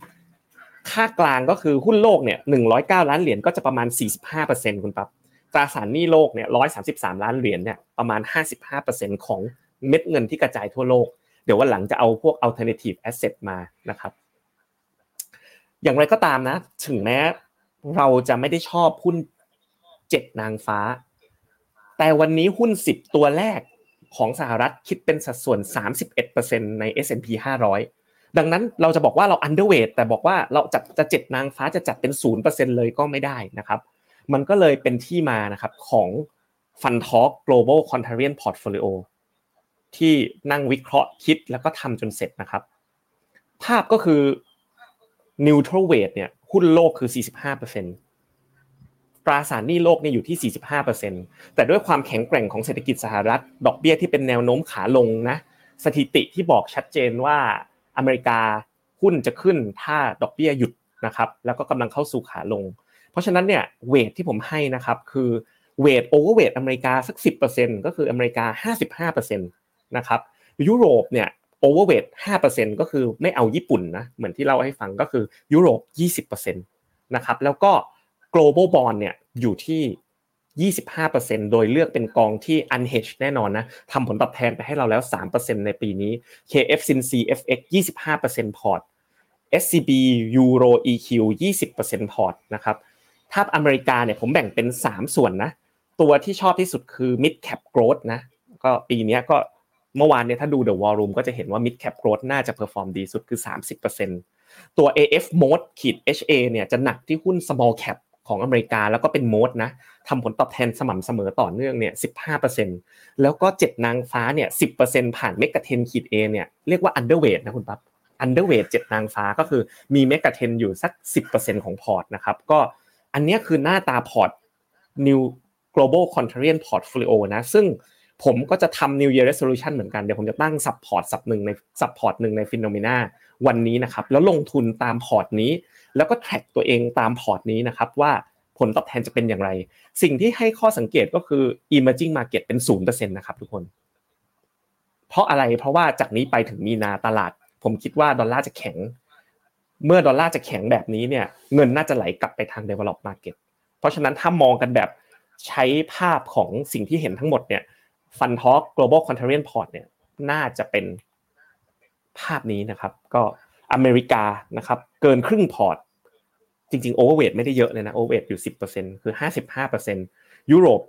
ค่ากลางก็คือหุ้นโลกเนี่ย109 ล้านเหรียญก็จะประมาณ 45%คุณปั๊บตราสารหนี้โลกเนี่ย133 ล้านเหรียญเนี่ยประมาณ 55%ของเม็ดเงินที่กระจายทั่วโลก เดี๋ยววันหลังจะเอาพวก alternative asset มานะครับอย่างไรก็ตามนะ ถึงแม้เราจะไม่ได้ชอบหุ้นเจ็ดนางฟ้า แต่วันนี้หุ้น 10 ตัวแรกของสหรัฐคิดเป็นสัดส่วน 31%ใน S&P 500 ดังนั้นเราจะบอกว่าเรา underweight แต่บอกว่าเราจะจะเจ็ดนางฟ้าจะจัดเป็น 0%เลยก็ไม่ได้นะครับ มันก็เลยเป็นที่มานะครับของ f u n Talk Global Contrarian Portfolio ที่นั่งวิเคราะห์คิดแล้วก็ทำจนเสร็จนะครับ ภาพก็คือ neutral weight เนี่ยหุ้นโลกคือ 45% ตราสารหนี้โลกเนี่ยอยู่ที่ 45%แต่ด้วยความแข็งแกร่งของเศรษฐกิจสหรัฐ ดอกเบี้ยที่เป็นแนวโน้มขาลงนะ สถิติที่บอกชัดเจนว่าอเมริกาหุ้นจะขึ้นถ้าดอกเบี้ยหยุดนะครับ แล้วก็กำลังเข้าสู่ขาลง เพราะฉะนั้นเนี่ยเวทที่ผมให้นะครับคือเวทโอเวอร์เวทอเมริกาสัก 10%ก็คืออเมริกา 55%นะครับยุโรปเนี่ย overweight 5%ก็คือไม่เอาญี่ปุ่นนะเหมือนที่เล่าให้ฟังก็คือยุโรป 20%นะครับแล้วก็ global bond เนี่ยอยู่ที่ 25%โดยเลือกเป็นกองที่ unhedged แน่นอนนะทำผลตอบแทนไปให้เราแล้ว 3%ในปีนี้ KF Sin CFX 25%พอร์ต SCB Euro EQ 20%พอร์ตนะครับถ้าอเมริกาเนี่ยผมแบ่งเป็น 3 ส่วนนะ ตัวที่ชอบที่สุดคือ mid cap growth นะ ก็ปีนี้ก็เมื่อวานเนี่ยถ้าดู The War Room ก็จะเห็นว่า mid cap growth น่าจะ perform ดีสุดคือ 30%ตัว AFMOAT ขีด HA เนี่ยจะหนักที่หุ้น small cap ของอเมริกาแล้วก็เป็น moat นะทำผลตอบแทนสม่ำเสมอต่อเนื่องเนี่ยสิบห้าเปอร์เซ็นแล้วก็เจ็ดนางฟ้าเนี่ยสิบเปอร์เซ็นผ่าน MEGA10 ขีด A เนี่ยเรียกว่า underweight นะคุณปั๊บ underweight เจ็ดนางฟ้าก็คือมี MEGA10อยู่สักสิบเปอร์เซ็นของพอร์ตนะครับก็อันนี้คือหน้าตาพอร์ต New Global Contrarian Portfolio นะซึ่งผมก็จะทำ New Year Resolution เหมือนกันเดี๋ยวผมจะตั้ง sub พอร์ต sub หนึ่งใน sub พอร์ตหนึ่งใน FINNOMENA วันนี้นะครับ แล้วลงทุนตามพอร์ตนี้ แล้วก็ track ตัวเองตามพอร์ตนี้นะครับว่าผลตอบแทนจะเป็นอย่างไร สิ่งที่ให้ข้อสังเกตก็คือ emerging market เป็นศูนย์เปอร์เซ็นต์นะครับทุกคน เพราะอะไรเพราะว่าจากนี้ไปถึงมีนาตลาด ผมคิดว่าดอลลาร์จะแข็ง เมื่อดอลลาร์จะแข็งแบบนี้เนี่ยเงินน่าจะไหลกลับไปทาง develop market เพราะฉะนั้นถ้ามองกันแบบใช้ภาพของสิ่งที่เห็นทั้งหมดเนี่ย FundTalk global contrarian port เนี่ยน่าจะเป็น ภาพนี้นะครับ ก็อเมริกานะครับ เกินครึ่งพอร์ต จริงๆ overweight ไม่ได้เยอะเลยนะ overweight อยู่ 10%คือ 55%ยุโรป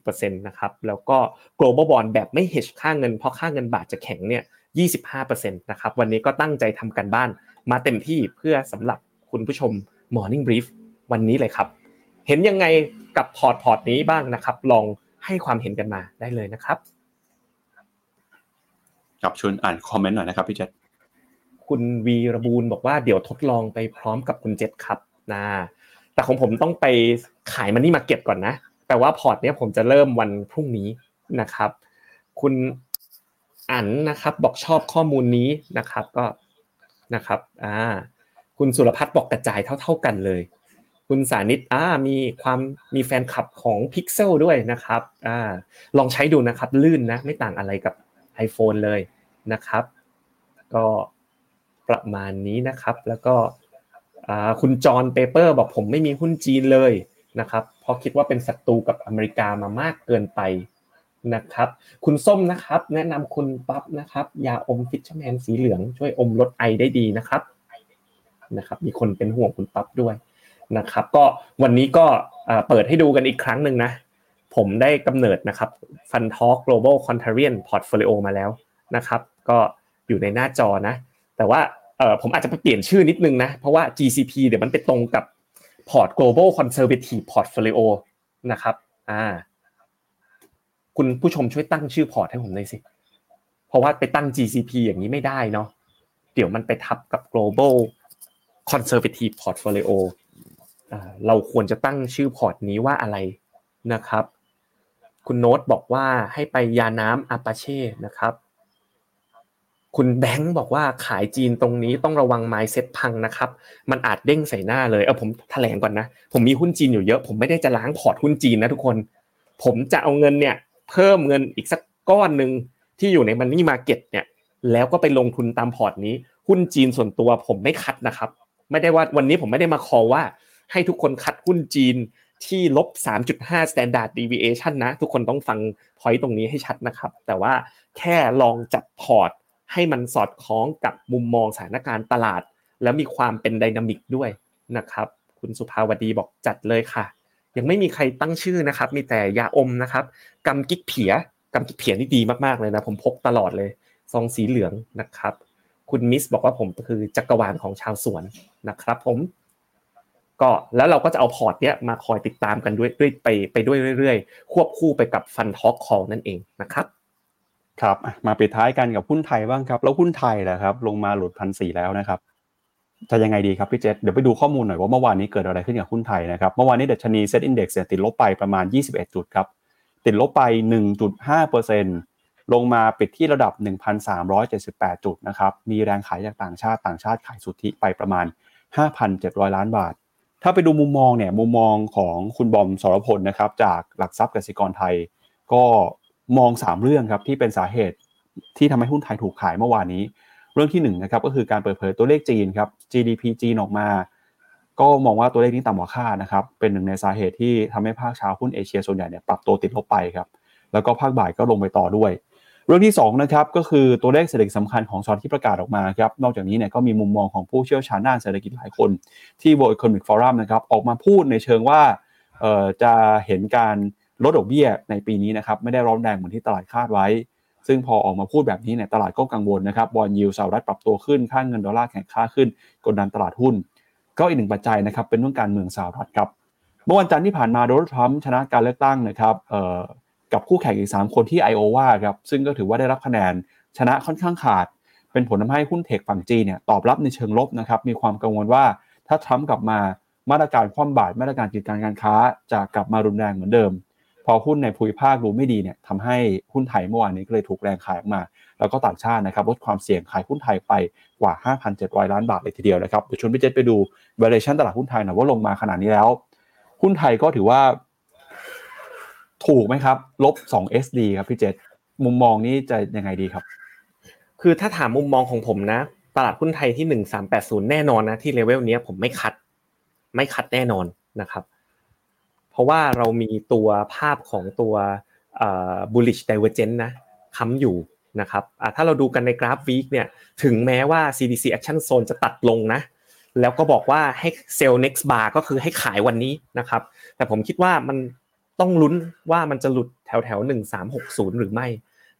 20%นะครับแล้วก็ global bond แบบไม่ hedge ค่าเงินเพราะค่าเงินบาทจะแข็งเนี่ย 25%นะครับวันนี้ก็ตั้งใจทำการบ้านมาเต็มที่เพื่อสำหรับคุณผู้ชม Morning Brief วันนี้เลยครับ เห็นยังไงกับพอร์ตพอร์ตนี้บ้างนะครับ ลองให้ความเห็นกันมาได้เลยนะครับ กับชวนอ่านคอมเมนต์หน่อยนะครับพี่เจษคุณวีรบูลบอกว่าเดี๋ยวทดลองไปพร้อมกับคุณเจษครับนะแต่ของผมต้องไปขาย money market ก่อนนะแต่ว่าพอร์ตเนี้ยผมจะเริ่มวันพรุ่งนี้นะครับ คุณอันนะครับบอกชอบข้อมูลนี้นะครับก็นะครับอ่าคุณสุรพัฒน์บอกกระจายเท่า ๆกันเลย คุณสานิตอ่ามีความมีแฟนคลับของ Pixel ด้วยนะครับอ่าลองใช้ดูนะครับลื่นนะไม่ต่างอะไรกับ iPhone เลยนะครับ ก็ประมาณนี้นะครับ แล้วก็คุณจอห์นเปเปอร์บอกผมไม่มีหุ้นจีนเลยนะครับเพราะคิดว่าเป็นศัตรูกับอเมริกามามากเกินไปนะครับ คุณส้มนะครับ แนะนำคุณปั๊บนะครับยาอมฟิชแมนสีเหลือง ช่วยอมลดไอได้ดีนะครับนะครับ มีคนเป็นห่วงคุณปั๊บด้วยนะครับ ก็วันนี้ก็เปิดให้ดูกันอีกครั้งหนึ่งนะ ผมได้กำเนิดนะครับ Fun Talk Global Contrarian Portfolio มาแล้วนะครับ ก็อยู่ในหน้าจอนะ แต่ว่าเออผมอาจจะไปเปลี่ยนชื่อนิดนึงนะ เพราะว่า GCP เดี๋ยวมันไปตรงกับพอร์ต global contrarian portfolio นะครับ อ่า คุณผู้ชมช่วยตั้งชื่อพอร์ตให้ผมหน่อยสิ เพราะว่าไปตั้ง GCP อย่างนี้ไม่ได้เนาะ เดี๋ยวมันไปทับกับ global conservative portfolio เราควรจะตั้งชื่อพอร์ตนี้ว่าอะไรนะครับ คุณโน้ตบอกว่าให้ไปยาน้ำอาปาเช่นะครับ คุณแบงค์บอกว่าขายจีนตรงนี้ต้องระวัง mindset พังนะครับ มันอาจเด้งใส่หน้าเลยเออผมแถลงก่อนนะผมมีหุ้นจีนอยู่เยอะ ผมไม่ได้จะล้างพอร์ตหุ้นจีนนะทุกคน ผมจะเอาเงินเนี่ย เพิ่มเงินอีกสักก้อนหนึ่งที่อยู่ใน money market เนี่ย แล้วก็ไปลงทุนตามพอร์ตนี้ หุ้นจีนส่วนตัวผมไม่ cut นะครับ ไม่ได้ว่าวันนี้ผมไม่ได้มา call ว่า ให้ทุกคน cut หุ้นจีน ที่ลบ 3.5 standard deviation นะ ทุกคนต้องฟัง point ตรงนี้ให้ชัดนะครับ แต่ว่าแค่ลองจัดพอร์ต ให้มันสอดคล้องกับมุมมองสถานการณ์ตลาด แล้วมีความเป็น dynamic ด้วยนะครับ คุณสุภาวดีบอกจัดเลยค่ะ ยังไม่มีใครตั้งชื่อนะครับ มีแต่ยาอมนะครับกำกิ๊กเผียกำกิ๊กเผียนี่ดีมากๆเลยนะ ผมพกตลอดเลยซองสีเหลืองนะครับ คุณมิสบอกว่าผมคือจักรวาลของชาวสวนนะครับ ผม ก็แล้วเราก็จะเอาพอร์ตเนี้ยมาคอยติดตามกันด้วยด้วยไปไปด้วยเรื่อยๆ ควบคู่ไปกับ FundTalk Call นั่นเองนะครับครับมาปิดท้ายกันกับหุ้นไทยบ้างครับ แล้วหุ้นไทยแหละครับ ลงมาหลุดพันสี่แล้วนะครับจะยังไงดีครับพี่เจษเดี๋ยวไปดูข้อมูลหน่อยว่าเมื่อวานนี้เกิดอะไรขึ้นกับหุ้นไทยนะครับเมื่อวานนี้ดัชนี SET Index ติดลบไปประมาณ 21 จุดครับติดลบไป 1.5%ลงมาปิดที่ระดับ 1,378 จุดนะครับมีแรงขายจากต่างชาติต่างชาติขายสุทธิไปประมาณ 5,700 ล้านบาท ถ้าไปดูมุมมองเนี่ยมุมมองของคุณบอมสรพลนะครับจากหลักทรัพย์กสิกรไทย ก็มอง 3 เรื่องครับที่เป็นสาเหตุที่ทำให้หุ้นไทยถูกขายเมื่อวานนี้ เรื่องที่1นนะครับก็คือการเปิดเผยตัวเลขจีนครับ GDP จีนออกมา ก็มองว่าตัวเลขนี้ต่ำกว่าคาดนะครับเป็นหนึ่งในสาเหตุที่ทำให้ภาคเช้าหุ้นเอเชียส่วนใหญ่เนี่ยปรับตัวติดลบไปครับแล้วก็ภาคบ่ายก็ลงไปต่อด้วย เรื่องที่2นะครับก็คือตัวเลขเศรษฐกิจสำคัญของสอนที่ประกาศออกมาครับนอกจากนี้เนี่ยก็มีมุมมองของผู้เชี่ยวชาญด้านเศรษฐกิจหลายคนที่ World Economic Forum นะครับออกมาพูดในเชิงว่าจะเห็นการลดดอกเบี้ยในปีนี้นะครับไม่ได้ร้อนแรงเหมือนที่ตลาดคาดไว้ ซึ่งพอออกมาพูดแบบนี้เนี่ยตลาดก็กังวลนะครับบอลยูสหรัฐปรับตัวขึ้นค่าเงินดอลลาร์แข็งค่าขึ้น กดดันตลาดหุ้น ก็อีกหนึ่งปัจจัยนะครับเป็นเรื่องการเมืองสหรัฐครับเมื่อวันจันทร์ที่ผ่านมาโดนัลด์ทรัมป์ชนะการเลือกตั้งนะครับ กับคู่แข่งอีก 3 คนที่ไอโอวาครับซึ่งก็ถือว่าได้รับคะแนนชนะค่อนข้างขาด เป็นผลทาให้หุ้นเทคฝั่งจีเนี่ยตอบรับในเชิงลบนะครับมีความกังวลว่าถ้าทรัมป์กลับมามาตรการคว่ำบาตรมาตรการกีดการการค้าจะกลับมารุนแรงเหมือนเดิม พอหุ้นในภูมิภาคดูไม่ดีเนี่ยทำให้หุ้นไทยเมื่อวานนี้ก็เลยถูกแรงขายออกมา แล้วก็ต่างชาตินะครับลดความเสี่ยงขายหุ้นไทยไปกว่า 5,700 ล้านบาทเลยทีเดียวนะครับเดี๋ยวชวนพี่เจษไปดู valuation ตลาดหุ้นไทยหน่อยว่าลงมาขนาดนี้แล้ว หุ้นไทยก็ถือว่า ถูกไหมครับ ลบ2 SD ครับพี่เจษมุมมองนี้จะยังไงดีครับ คือถ้าถามมุมมองของผมนะ ตลาดหุ้นไทยที่ 1380 แน่นอนนะ ที่เลเวลนี้ผมไม่คัด ไม่คัดแน่นอนนะครับ เพราะว่าเรามีตัวภาพของตัว bullish divergence นะค้ำอยู่นะครับถ้าเราดูกันในกราฟวีคเนี่ย ถึงแม้ว่า CDC action zone จะตัดลงนะ แล้วก็บอกว่าให้เซลล์ next bar ก็คือให้ขายวันนี้นะครับ แต่ผมคิดว่ามัน ต้องลุ้นว่ามันจะหลุดแถวแถวหนึ่งสามหกศูนย์หรือไม่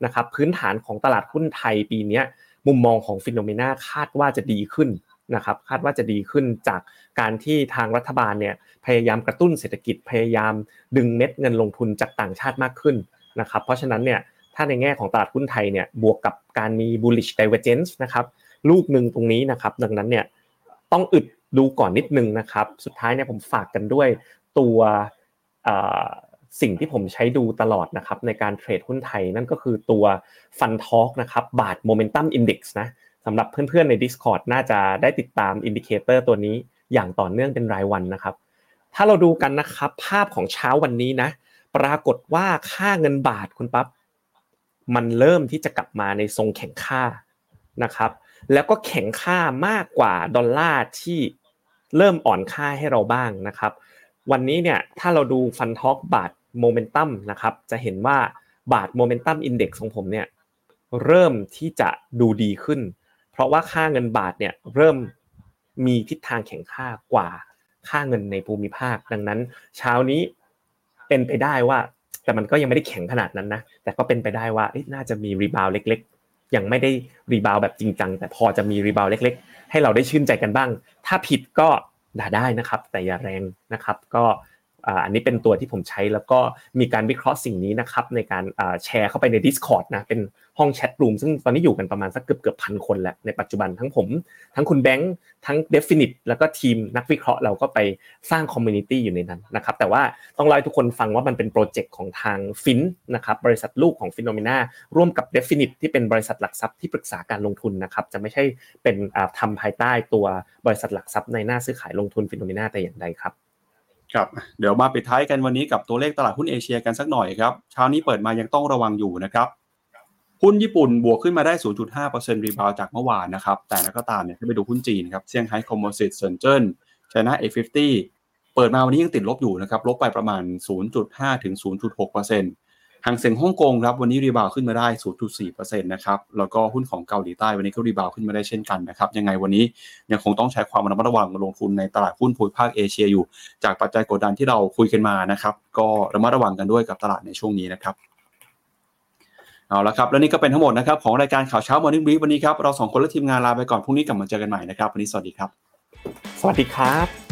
นะครับพื้นฐานของตลาดหุ้นไทยปีนี้มุมมองของฟิโนเมนาคาดว่าจะดีขึ้นนะครับคาดว่าจะดีขึ้นจากการที่ทางรัฐบาลเนี่ยพยายามกระตุ้นเศรษฐกิจพยายามดึงเม็ดเงินลงทุนจากต่างชาติมากขึ้นนะครับเพราะฉะนั้นเนี่ยถ้าในแง่ของตลาดหุ้นไทยเนี่ยบวกกับการมี bullish divergence นะครับลูกหนึ่งตรงนี้นะครับดังนั้นเนี่ยต้องอึดดูก่อนนิดนึงนะครับสุดท้ายเนี่ยผมฝากกันด้วยตัว สิ่งที่ผมใช้ดูตลอดนะครับในการเทรดหุ้นไทยนั่นก็คือตัว FundTalk นะครับบาทโมเมนตัมอินดี x นะสำหรับเพื่อนๆใน Discord น่าจะได้ติดตาม indicator ตัวนี้อย่างต่อเนื่องเป็นรายวันนะครับ ถ้าเราดูกันนะครับภาพของเช้าวันนี้นะ ปรากฏว่าค่าเงินบาทคุณปั๊บมันเริ่มที่จะกลับมาในทรงแข็งค่านะครับ แล้วก็แข็งค่ามากกว่าดอลลาร์ที่เริ่มอ่อนค่าให้เราบ้างนะครับ วันนี้เนี่ยถ้าเราดู FundTalk บาทโมเมนตัมนะครับจะเห็นว่าบาท momentum index ของผมเนี่ยเริ่มที่จะดูดีขึ้น เพราะว่าค่าเงินบาทเนี่ยเริ่มมีทิศทางแข็งค่ากว่าค่าเงินในภูมิภาค ดังนั้น เช้านี้เป็นไปได้ว่า แต่มันก็ยังไม่ได้แข็งขนาดนั้นนะแต่ก็เป็นไปได้ว่าน่าจะมี rebound เล็กๆ ยังไม่ได้rebound แบบจริงจังแต่พอจะมี rebound เล็ก ๆ ให้เราได้ชื่นใจกันบ้าง ถ้าผิดก็ ด่าได้นะครับ แต่อย่าแรงนะครับ ก็ อันนี้เป็นตัวที่ผมใช้แล้วก็มีการวิเคราะห์สิ่งนี้นะครับในการแชร์เข้าไปใน Discord นะเป็นห้อง chat room ซึ่งตอนนี้อยู่กันประมาณสักเกือบเกือบพันคนแล้วในปัจจุบันทั้งผม ทั้งคุณแบงค์ทั้ง Definite แล้วก็ทีมนักวิเคราะห์เราก็ไปสร้าง community อยู่ในนั้นนะครับแต่ว่าต้องเล่าให้ทุกคนฟังว่ามันเป็นโปรเจกต์ของทางฟินนะครับบริษัทลูกของ Finnomena ร่วมกับ Definite ที่เป็นบริษัทหลักทรัพย์ที่ปรึกษาการลงทุนนะครับจะไม่ใช่เป็นทำภายใต้ตัวบริษัทหลักทรัพย์ในหน้าซื้อขายลงทุน Finnomena แต่อย่างใดครับ ครับเดี๋ยวมาปิดท้ายกันวันนี้กับตัวเลขตลาดหุ้นเอเชียกันสักหน่อยครับเช้านี้เปิดมายังต้องระวังอยู่นะครับหุ้นญี่ปุ่นบวกขึ้นมาได้ 0.5% rebound จากเมื่อวานนะครับ แต่อย่างไรก็ตามเนี่ยถ้าไปดูหุ้นจีนครับเซี่ยงไฮ้ Composite เซินเจิ้น China A50เปิดมาวันนี้ยังติดลบอยู่นะครับ ลบไปประมาณ 0.5 ถึง 0.6% หางเสียงฮ่องกงครับวันนี้รีบาวขึ้นมาได้ 0.4%นะครับ แล้วก็หุ้นของเกาหลีใต้วันนี้ก็รีบาวขึ้นมาได้เช่นกันนะครับ ยังไงวันนี้ยังคงต้องใช้ความระมัดระวังลงทุนในตลาดหุ้นภูมิภาคเอเชียอยู่ จากปัจจัยกดดันที่เราคุยกันมานะครับ ก็ระมัดระวังกันด้วยกับตลาดในช่วงนี้นะครับ เอาละครับ แล้วนี่ก็เป็นทั้งหมดนะครับของรายการข่าวเช้า Morning Brief วันนี้ครับ เราสองคนและทีมงานลาไปก่อน พรุ่งนี้กลับมาเจอกันใหม่นะครับ วันนี้สวัสดีครับ สวัสดีครับ